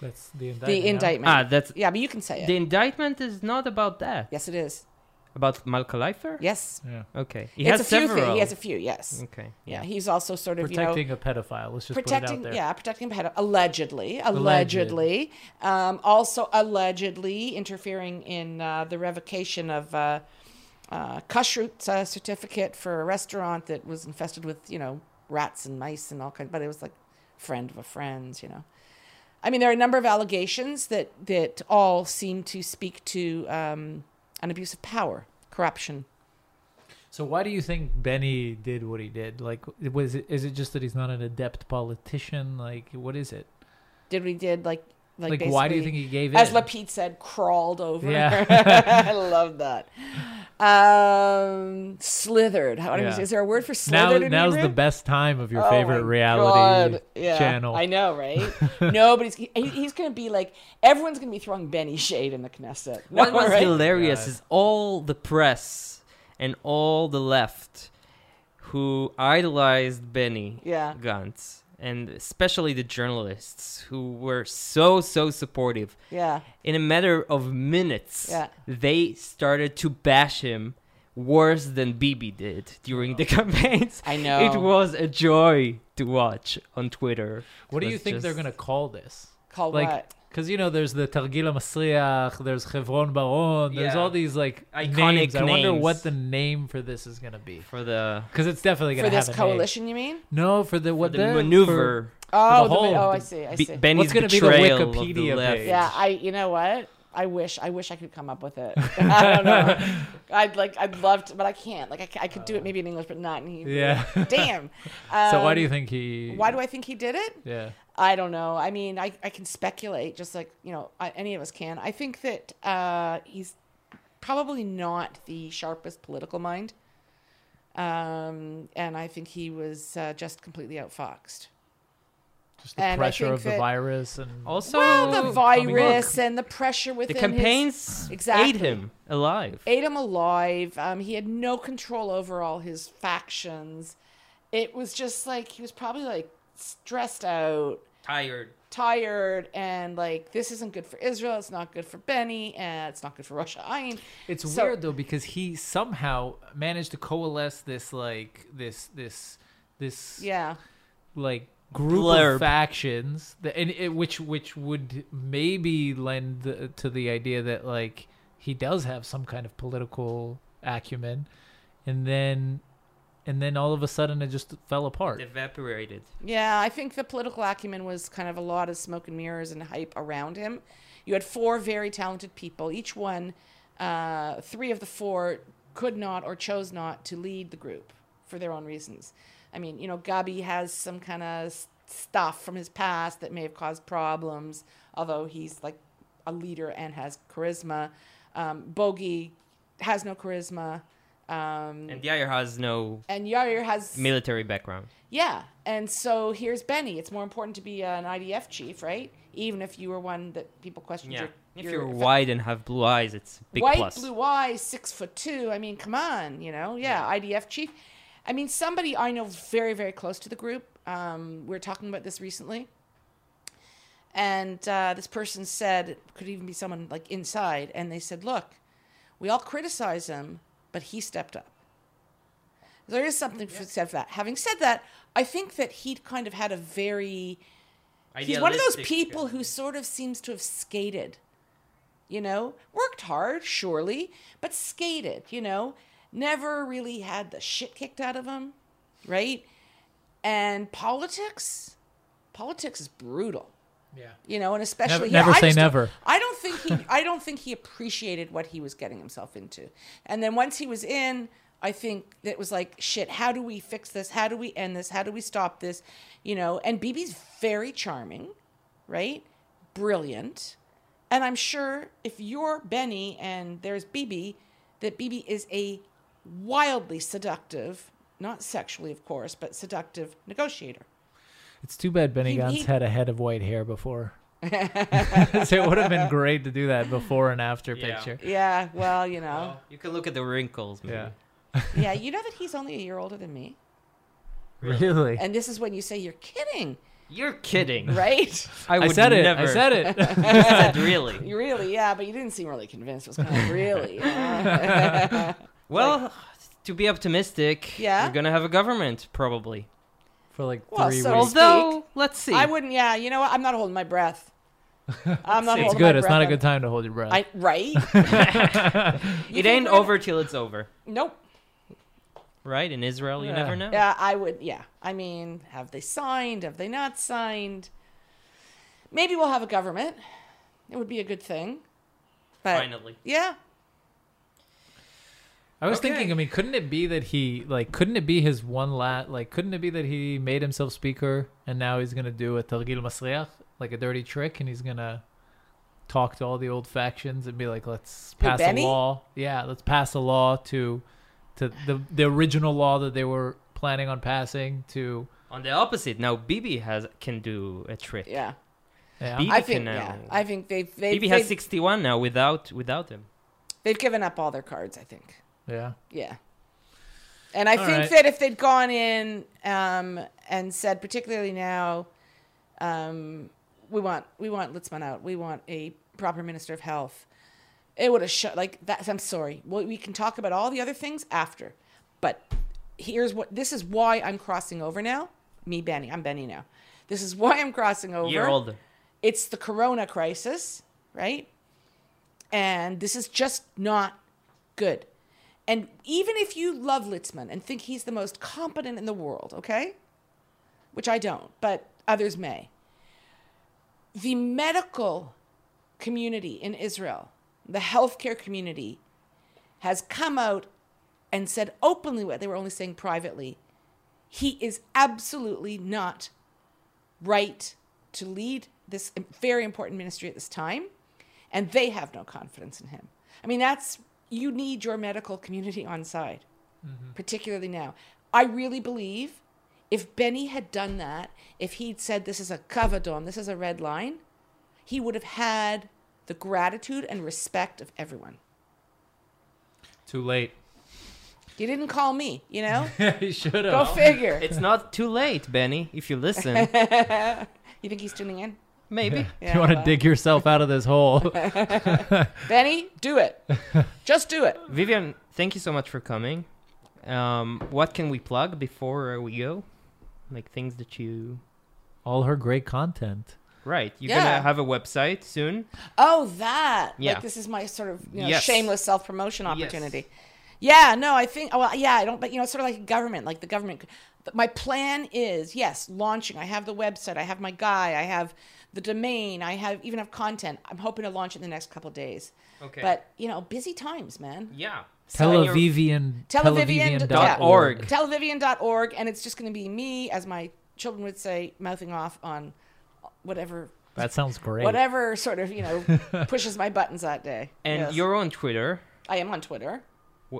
[SPEAKER 1] That's the indictment.
[SPEAKER 3] The
[SPEAKER 1] huh?
[SPEAKER 3] indictment.
[SPEAKER 2] Ah, that's.
[SPEAKER 3] yeah, but you can say it.
[SPEAKER 2] The indictment is not about that.
[SPEAKER 3] yes, it is.
[SPEAKER 2] About Malka Leifer?
[SPEAKER 3] Yes.
[SPEAKER 1] Yeah.
[SPEAKER 2] Okay. He
[SPEAKER 3] it's
[SPEAKER 2] has
[SPEAKER 3] a few
[SPEAKER 2] several.
[SPEAKER 3] things. He has a few, yes.
[SPEAKER 2] Okay.
[SPEAKER 3] Yeah, he's also sort of,
[SPEAKER 1] Protecting
[SPEAKER 3] you know,
[SPEAKER 1] a pedophile. Let's just
[SPEAKER 3] protecting,
[SPEAKER 1] put it out there.
[SPEAKER 3] yeah, protecting a pedophile. allegedly,
[SPEAKER 1] Alleged.
[SPEAKER 3] allegedly, um, also allegedly interfering in uh, the revocation of uh, uh, kashrut uh, certificate for a restaurant that was infested with, you know, rats and mice and all kinds. But it was like friend of a friend's, you know. I mean, there are a number of allegations that that all seem to speak to um, an abuse of power, corruption.
[SPEAKER 1] So why do you think Benny did what he did? Like, was it is it just that he's not an adept politician? Like, what is it?
[SPEAKER 3] Did we did like like,
[SPEAKER 1] Like, why do you think he gave it?
[SPEAKER 3] as
[SPEAKER 1] in?
[SPEAKER 3] Lapid said, crawled over.
[SPEAKER 1] Yeah. *laughs*
[SPEAKER 3] I love that. Um, slithered. How,
[SPEAKER 1] Yeah.
[SPEAKER 3] Is there a word for slithered? in
[SPEAKER 1] now's the best time of your
[SPEAKER 3] Oh
[SPEAKER 1] favorite reality
[SPEAKER 3] Yeah,
[SPEAKER 1] channel.
[SPEAKER 3] I know, right? *laughs* Nobody's. He, he's going to be like everyone's going to be throwing Benny shade in the Knesset. No,
[SPEAKER 2] What was
[SPEAKER 3] right?
[SPEAKER 2] hilarious
[SPEAKER 1] God.
[SPEAKER 2] is all the press and all the left who idolized Benny
[SPEAKER 3] Yeah.
[SPEAKER 2] Gantz, and especially the journalists who were so so supportive.
[SPEAKER 3] Yeah.
[SPEAKER 2] In a matter of minutes,
[SPEAKER 3] Yeah.
[SPEAKER 2] they started to bash him worse than Bibi did during the *laughs* campaigns.
[SPEAKER 3] I know.
[SPEAKER 2] It was a joy to watch on Twitter.
[SPEAKER 1] what do you
[SPEAKER 2] was
[SPEAKER 1] think they're gonna call this?
[SPEAKER 3] Call
[SPEAKER 1] like,
[SPEAKER 3] what?
[SPEAKER 1] Because you know, there's the Targil Masriach, there's Chevron Baron, there's
[SPEAKER 2] Yeah.
[SPEAKER 1] all these like
[SPEAKER 2] Iconic
[SPEAKER 1] names. I wonder
[SPEAKER 2] names.
[SPEAKER 1] what the name for this is gonna be.
[SPEAKER 2] for the
[SPEAKER 1] Because it's definitely
[SPEAKER 3] For
[SPEAKER 1] gonna
[SPEAKER 3] this
[SPEAKER 1] have a name.
[SPEAKER 3] coalition, you mean?
[SPEAKER 1] No, for the
[SPEAKER 2] for
[SPEAKER 1] what
[SPEAKER 2] the,
[SPEAKER 1] the
[SPEAKER 2] maneuver.
[SPEAKER 3] Oh,
[SPEAKER 1] the
[SPEAKER 3] the,
[SPEAKER 1] whole-
[SPEAKER 3] oh, I see. I
[SPEAKER 2] Be-
[SPEAKER 3] see.
[SPEAKER 2] Benny's
[SPEAKER 1] What's gonna be the
[SPEAKER 2] betrayal of the
[SPEAKER 1] Wikipedia
[SPEAKER 2] left.
[SPEAKER 1] page?
[SPEAKER 3] Yeah, I. You know what? I wish. I wish I could come up with it. *laughs* I don't know. *laughs* I'd like. I'd love to, but I can't. Like, I, ca- I could do it maybe in English, but not in Hebrew.
[SPEAKER 1] Yeah.
[SPEAKER 3] Damn. *laughs*
[SPEAKER 1] so why do
[SPEAKER 3] Um,
[SPEAKER 1] you think he?
[SPEAKER 3] Why do I think he did it?
[SPEAKER 1] Yeah.
[SPEAKER 3] I don't know. I mean, I, I can speculate, just like you know, I, any of us can. I think that uh, he's probably not the sharpest political mind, um, and I think he was uh, just completely outfoxed.
[SPEAKER 1] Just the
[SPEAKER 3] And
[SPEAKER 1] pressure of the
[SPEAKER 3] that-
[SPEAKER 1] virus and
[SPEAKER 2] Also,
[SPEAKER 3] well, the
[SPEAKER 1] coming
[SPEAKER 3] virus and the pressure
[SPEAKER 2] the
[SPEAKER 3] within his-
[SPEAKER 2] campaigns
[SPEAKER 3] Exactly.
[SPEAKER 2] ate him alive.
[SPEAKER 3] ate him alive. Um, he had no control over all his factions. It was just like he was probably like stressed out,
[SPEAKER 2] Tired.
[SPEAKER 3] tired, and like this isn't good for Israel. It's not good for Benny, and it's not good for Russia. I mean,
[SPEAKER 1] It's
[SPEAKER 3] So-
[SPEAKER 1] weird though because he somehow managed to coalesce this like this this this
[SPEAKER 3] yeah,
[SPEAKER 1] like group
[SPEAKER 2] Blurb.
[SPEAKER 1] of factions that and it, which which would maybe lend the, to the idea that like he does have some kind of political acumen and then and then all of a sudden it just fell apart.
[SPEAKER 2] Evaporated.
[SPEAKER 3] yeah. I think the political acumen was kind of a lot of smoke and mirrors and hype around him. You had four very talented people. Each one, uh, three of the four, could not or chose not to lead the group for their own reasons. I mean, you know, Gabi has some kind of stuff from his past that may have caused problems, although he's like a leader and has charisma. Um, Bogey has no charisma. Um,
[SPEAKER 2] And Yair has no
[SPEAKER 3] and Yair has
[SPEAKER 2] military background.
[SPEAKER 3] yeah, and so here's Benny. It's more important to be an IDF chief, right? Even if you were one that people questioned.
[SPEAKER 2] Yeah.
[SPEAKER 3] Your,
[SPEAKER 2] If
[SPEAKER 3] your
[SPEAKER 2] you're
[SPEAKER 3] effect-
[SPEAKER 2] white and have blue eyes, it's big
[SPEAKER 3] white,
[SPEAKER 2] plus.
[SPEAKER 3] blue eyes, six foot two. I mean, come on, you know, yeah, IDF chief. I mean, somebody I know very, very close to the group. Um, we were talking about this recently, and uh, this person said, could even be someone like inside, and they said, look, we all criticize him, but he stepped up. There is something for said for that. Having said that, I think that he kind of had a very He's one of those people who sort of seems to have skated. You know, worked hard, surely, but skated, you know, never really had the shit kicked out of him, right? And politics, politics is brutal,
[SPEAKER 1] Yeah.
[SPEAKER 3] you know, and especially
[SPEAKER 1] Never-
[SPEAKER 3] here,
[SPEAKER 1] never say
[SPEAKER 3] just don't-
[SPEAKER 1] never.
[SPEAKER 3] I don't think he I don't think he appreciated what he was getting himself into. And then once he was in, I think it was like, shit, how do we fix this? How do we end this? How do we stop this? You know, and Bibi's very charming, right? Brilliant. And I'm sure if you're Benny and there's Bibi, that Bibi is a wildly seductive, not sexually, of course, but seductive negotiator.
[SPEAKER 1] It's too bad Benny
[SPEAKER 3] He-
[SPEAKER 1] Gantz
[SPEAKER 3] he-
[SPEAKER 1] had a head of white hair before. *laughs* *laughs* so it would have been great to do that before and after
[SPEAKER 2] Yeah.
[SPEAKER 1] picture.
[SPEAKER 3] Yeah, well, you know.
[SPEAKER 2] Well, you can look at the wrinkles. Maybe.
[SPEAKER 1] Yeah. *laughs*
[SPEAKER 3] Yeah, you know that he's only a year older than me.
[SPEAKER 1] Really?
[SPEAKER 3] And this is when you say you're kidding,
[SPEAKER 2] You're kidding.
[SPEAKER 3] right?
[SPEAKER 2] I,
[SPEAKER 1] I
[SPEAKER 2] would
[SPEAKER 1] said it.
[SPEAKER 2] never.
[SPEAKER 1] I said it.
[SPEAKER 2] You said really.
[SPEAKER 3] You really, yeah, but you didn't seem really convinced. It was kind of really. yeah.
[SPEAKER 2] Well, to be optimistic,
[SPEAKER 3] Yeah?
[SPEAKER 2] we're gonna have a government probably.
[SPEAKER 1] For like
[SPEAKER 3] Well,
[SPEAKER 1] three
[SPEAKER 3] so-
[SPEAKER 1] weeks.
[SPEAKER 2] Although, let's see.
[SPEAKER 3] I wouldn't, yeah, you know what? I'm not holding my breath. I'm not *laughs*
[SPEAKER 2] It's
[SPEAKER 1] It's good.
[SPEAKER 3] my
[SPEAKER 1] It's not a good time to hold your breath.
[SPEAKER 3] I, right? You *laughs* *laughs*
[SPEAKER 2] it ain't
[SPEAKER 3] we're
[SPEAKER 2] over till it's over,
[SPEAKER 3] Nope.
[SPEAKER 2] right? In Israel, you
[SPEAKER 1] Yeah.
[SPEAKER 2] never know.
[SPEAKER 3] Yeah, I would. Yeah, I mean, have they signed? Have they not signed? Maybe we'll have a government. It would be a good thing. But
[SPEAKER 2] Finally.
[SPEAKER 3] yeah,
[SPEAKER 1] I was
[SPEAKER 2] Okay.
[SPEAKER 1] thinking. I mean, couldn't it be that he like? Couldn't it be his one lat? Like, couldn't it be that he made himself speaker and now he's gonna do a targil masriach, like a dirty trick, and he's gonna talk to all the old factions and be like, "Let's pass
[SPEAKER 3] Benny?
[SPEAKER 1] a law. Yeah, let's pass a law to, to the the original law that they were planning on passing to."
[SPEAKER 2] On the opposite, now Bibi has can do a trick.
[SPEAKER 3] yeah.
[SPEAKER 1] Yeah.
[SPEAKER 2] Bibi
[SPEAKER 3] I think
[SPEAKER 2] now.
[SPEAKER 3] yeah. Um, I think they've they've
[SPEAKER 2] Bibi has
[SPEAKER 3] they've,
[SPEAKER 2] 61 now without without him.
[SPEAKER 3] they've given up all their cards. I think.
[SPEAKER 1] Yeah.
[SPEAKER 3] Yeah. And I
[SPEAKER 1] All
[SPEAKER 3] think
[SPEAKER 1] right.
[SPEAKER 3] that if they'd gone in um, and said, particularly now, um, we want we want Litzman out. We want a proper minister of health. It would have shut like that. I'm sorry. Well, we can talk about all the other things after, but here's what. This is why I'm crossing over now. Me, Benny. I'm Benny now. This is why I'm crossing over
[SPEAKER 2] Year older.
[SPEAKER 3] it's the corona crisis, right? And this is just not good. And even if you love Litzman and think he's the most competent in the world, okay? Which I don't, but others may. The medical community in Israel, the healthcare community, has come out and said openly what they were only saying privately. He is absolutely not right to lead this very important ministry at this time, and they have no confidence in him. I mean, that's you need your medical community on side, mm-hmm. particularly now. I really believe if Benny had done that, if he'd said this is a kav adom, this is a red line, he would have had the gratitude and respect of everyone.
[SPEAKER 1] Too late.
[SPEAKER 3] He didn't call me, you know? *laughs*
[SPEAKER 1] he should have.
[SPEAKER 3] Go figure.
[SPEAKER 2] It's not too late, Benny, if you listen. *laughs*
[SPEAKER 3] You think he's tuning in?
[SPEAKER 2] Maybe. *laughs*
[SPEAKER 3] Yeah,
[SPEAKER 1] you want to
[SPEAKER 3] well.
[SPEAKER 1] dig yourself out of this hole? *laughs*
[SPEAKER 3] Benny, do it. *laughs* Just do it.
[SPEAKER 2] Vivian, thank you so much for coming. Um, what can we plug before we go? Like things that you.
[SPEAKER 1] All her great content.
[SPEAKER 2] Right. You're
[SPEAKER 3] Yeah.
[SPEAKER 2] gonna have a website soon.
[SPEAKER 3] Oh, that.
[SPEAKER 2] Yeah.
[SPEAKER 3] Like this is my sort of you know,
[SPEAKER 2] Yes.
[SPEAKER 3] shameless self promotion opportunity.
[SPEAKER 2] Yes.
[SPEAKER 3] opportunity. Yeah, no, I think, well, yeah, I don't, but you know, it's sort of like government, like the government. My plan is, yes, launching. I have the website, I have my guy, I have the domain, I have even have content. I'm hoping to launch it in the next couple of days.
[SPEAKER 2] Okay.
[SPEAKER 3] But, you know, busy times, man.
[SPEAKER 2] yeah.
[SPEAKER 3] So-
[SPEAKER 1] Televivian.
[SPEAKER 3] Televivian
[SPEAKER 1] Televivian
[SPEAKER 3] dot
[SPEAKER 2] org.
[SPEAKER 3] Televivian.org, and it's just going to be me, as my children would say, mouthing off on whatever,
[SPEAKER 1] That sounds great.
[SPEAKER 3] whatever sort of, you know, *laughs* pushes my buttons that day.
[SPEAKER 2] And
[SPEAKER 3] Yes.
[SPEAKER 2] you're on Twitter.
[SPEAKER 3] I am on Twitter.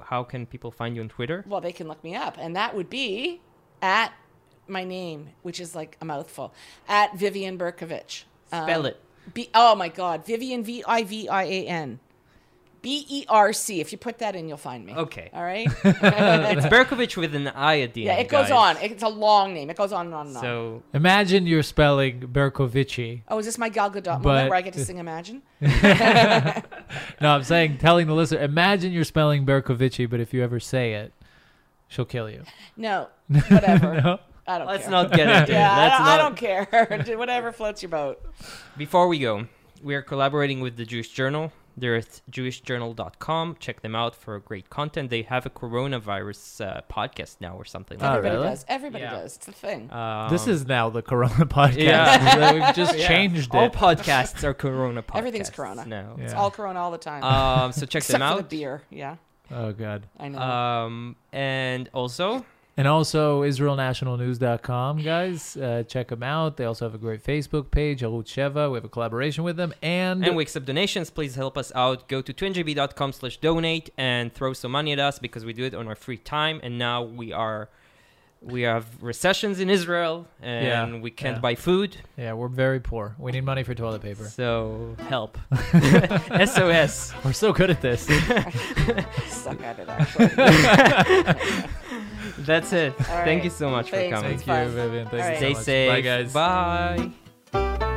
[SPEAKER 2] How can people find you on Twitter?
[SPEAKER 3] Well, they can look me up, and that would be at my name, which is like a mouthful, at Vivian Bercovici. Um,
[SPEAKER 2] Spell it.
[SPEAKER 3] B- oh my God, Vivian V I V I A N. B E R C. If you put that in, you'll find me.
[SPEAKER 2] Okay.
[SPEAKER 3] All right. *laughs*
[SPEAKER 2] it's Berkovich with an I at the end.
[SPEAKER 3] yeah, it goes
[SPEAKER 2] guys.
[SPEAKER 3] on. It's a long name. It goes on and on and on.
[SPEAKER 2] So
[SPEAKER 1] Imagine you're spelling Bercovici.
[SPEAKER 3] oh, is this my Gal Gadot moment where I get to sing Imagine? *laughs*
[SPEAKER 1] No, I'm saying, telling the listener, imagine you're spelling Bercovici, but if you ever say it, she'll kill you.
[SPEAKER 3] No, whatever. *laughs*
[SPEAKER 1] No?
[SPEAKER 3] I don't
[SPEAKER 2] let's
[SPEAKER 3] care.
[SPEAKER 2] not get into
[SPEAKER 3] Yeah,
[SPEAKER 2] it.
[SPEAKER 3] I
[SPEAKER 2] Let's
[SPEAKER 3] don't,
[SPEAKER 2] not.
[SPEAKER 3] I don't care. *laughs* Whatever floats your boat.
[SPEAKER 2] Before we go, we are collaborating with the Jewish Journal. They're at jewishjournal.com. Check them out for great content. They have a coronavirus uh, podcast now or something
[SPEAKER 1] Oh,
[SPEAKER 2] like
[SPEAKER 3] Everybody
[SPEAKER 1] really?
[SPEAKER 3] does. Everybody
[SPEAKER 2] Yeah.
[SPEAKER 3] does. It's a thing.
[SPEAKER 2] that. Um,
[SPEAKER 1] this is now the Corona *laughs* podcast.
[SPEAKER 2] Yeah. *laughs*
[SPEAKER 1] We've just
[SPEAKER 2] yeah.
[SPEAKER 1] changed
[SPEAKER 2] All
[SPEAKER 1] it.
[SPEAKER 2] podcasts are Corona podcasts.
[SPEAKER 3] Everything's Corona.
[SPEAKER 2] now.
[SPEAKER 1] Yeah.
[SPEAKER 3] It's all Corona all the time.
[SPEAKER 2] Um, so check
[SPEAKER 3] Except
[SPEAKER 2] them
[SPEAKER 3] for the
[SPEAKER 2] out.
[SPEAKER 3] beer. Yeah,
[SPEAKER 1] Oh, God.
[SPEAKER 3] I know.
[SPEAKER 2] Um, and also,
[SPEAKER 1] And also, IsraelNationalNews.com, guys. Uh, check them out. They also have a great Facebook page, Arutz Sheva. We have a collaboration with them. And,
[SPEAKER 2] and we accept donations. Please help us out. Go to twinjb.com slash donate and throw some money at us because we do it on our free time. And now we are we have recessions in Israel, and
[SPEAKER 1] Yeah,
[SPEAKER 2] we can't
[SPEAKER 1] yeah.
[SPEAKER 2] buy food.
[SPEAKER 1] Yeah, we're very poor. We need money for toilet paper.
[SPEAKER 2] So help, *laughs* SOS.
[SPEAKER 1] We're so good at this. *laughs*
[SPEAKER 3] Suck at it, actually. *laughs* *laughs*
[SPEAKER 2] That's it.
[SPEAKER 3] All
[SPEAKER 2] Thank
[SPEAKER 3] right.
[SPEAKER 2] you so much
[SPEAKER 3] Thanks.
[SPEAKER 2] for coming.
[SPEAKER 1] Thank you, Vivian. Thank
[SPEAKER 3] All you right.
[SPEAKER 1] so
[SPEAKER 2] Stay
[SPEAKER 1] much.
[SPEAKER 2] safe.
[SPEAKER 1] Bye, guys.
[SPEAKER 2] Bye.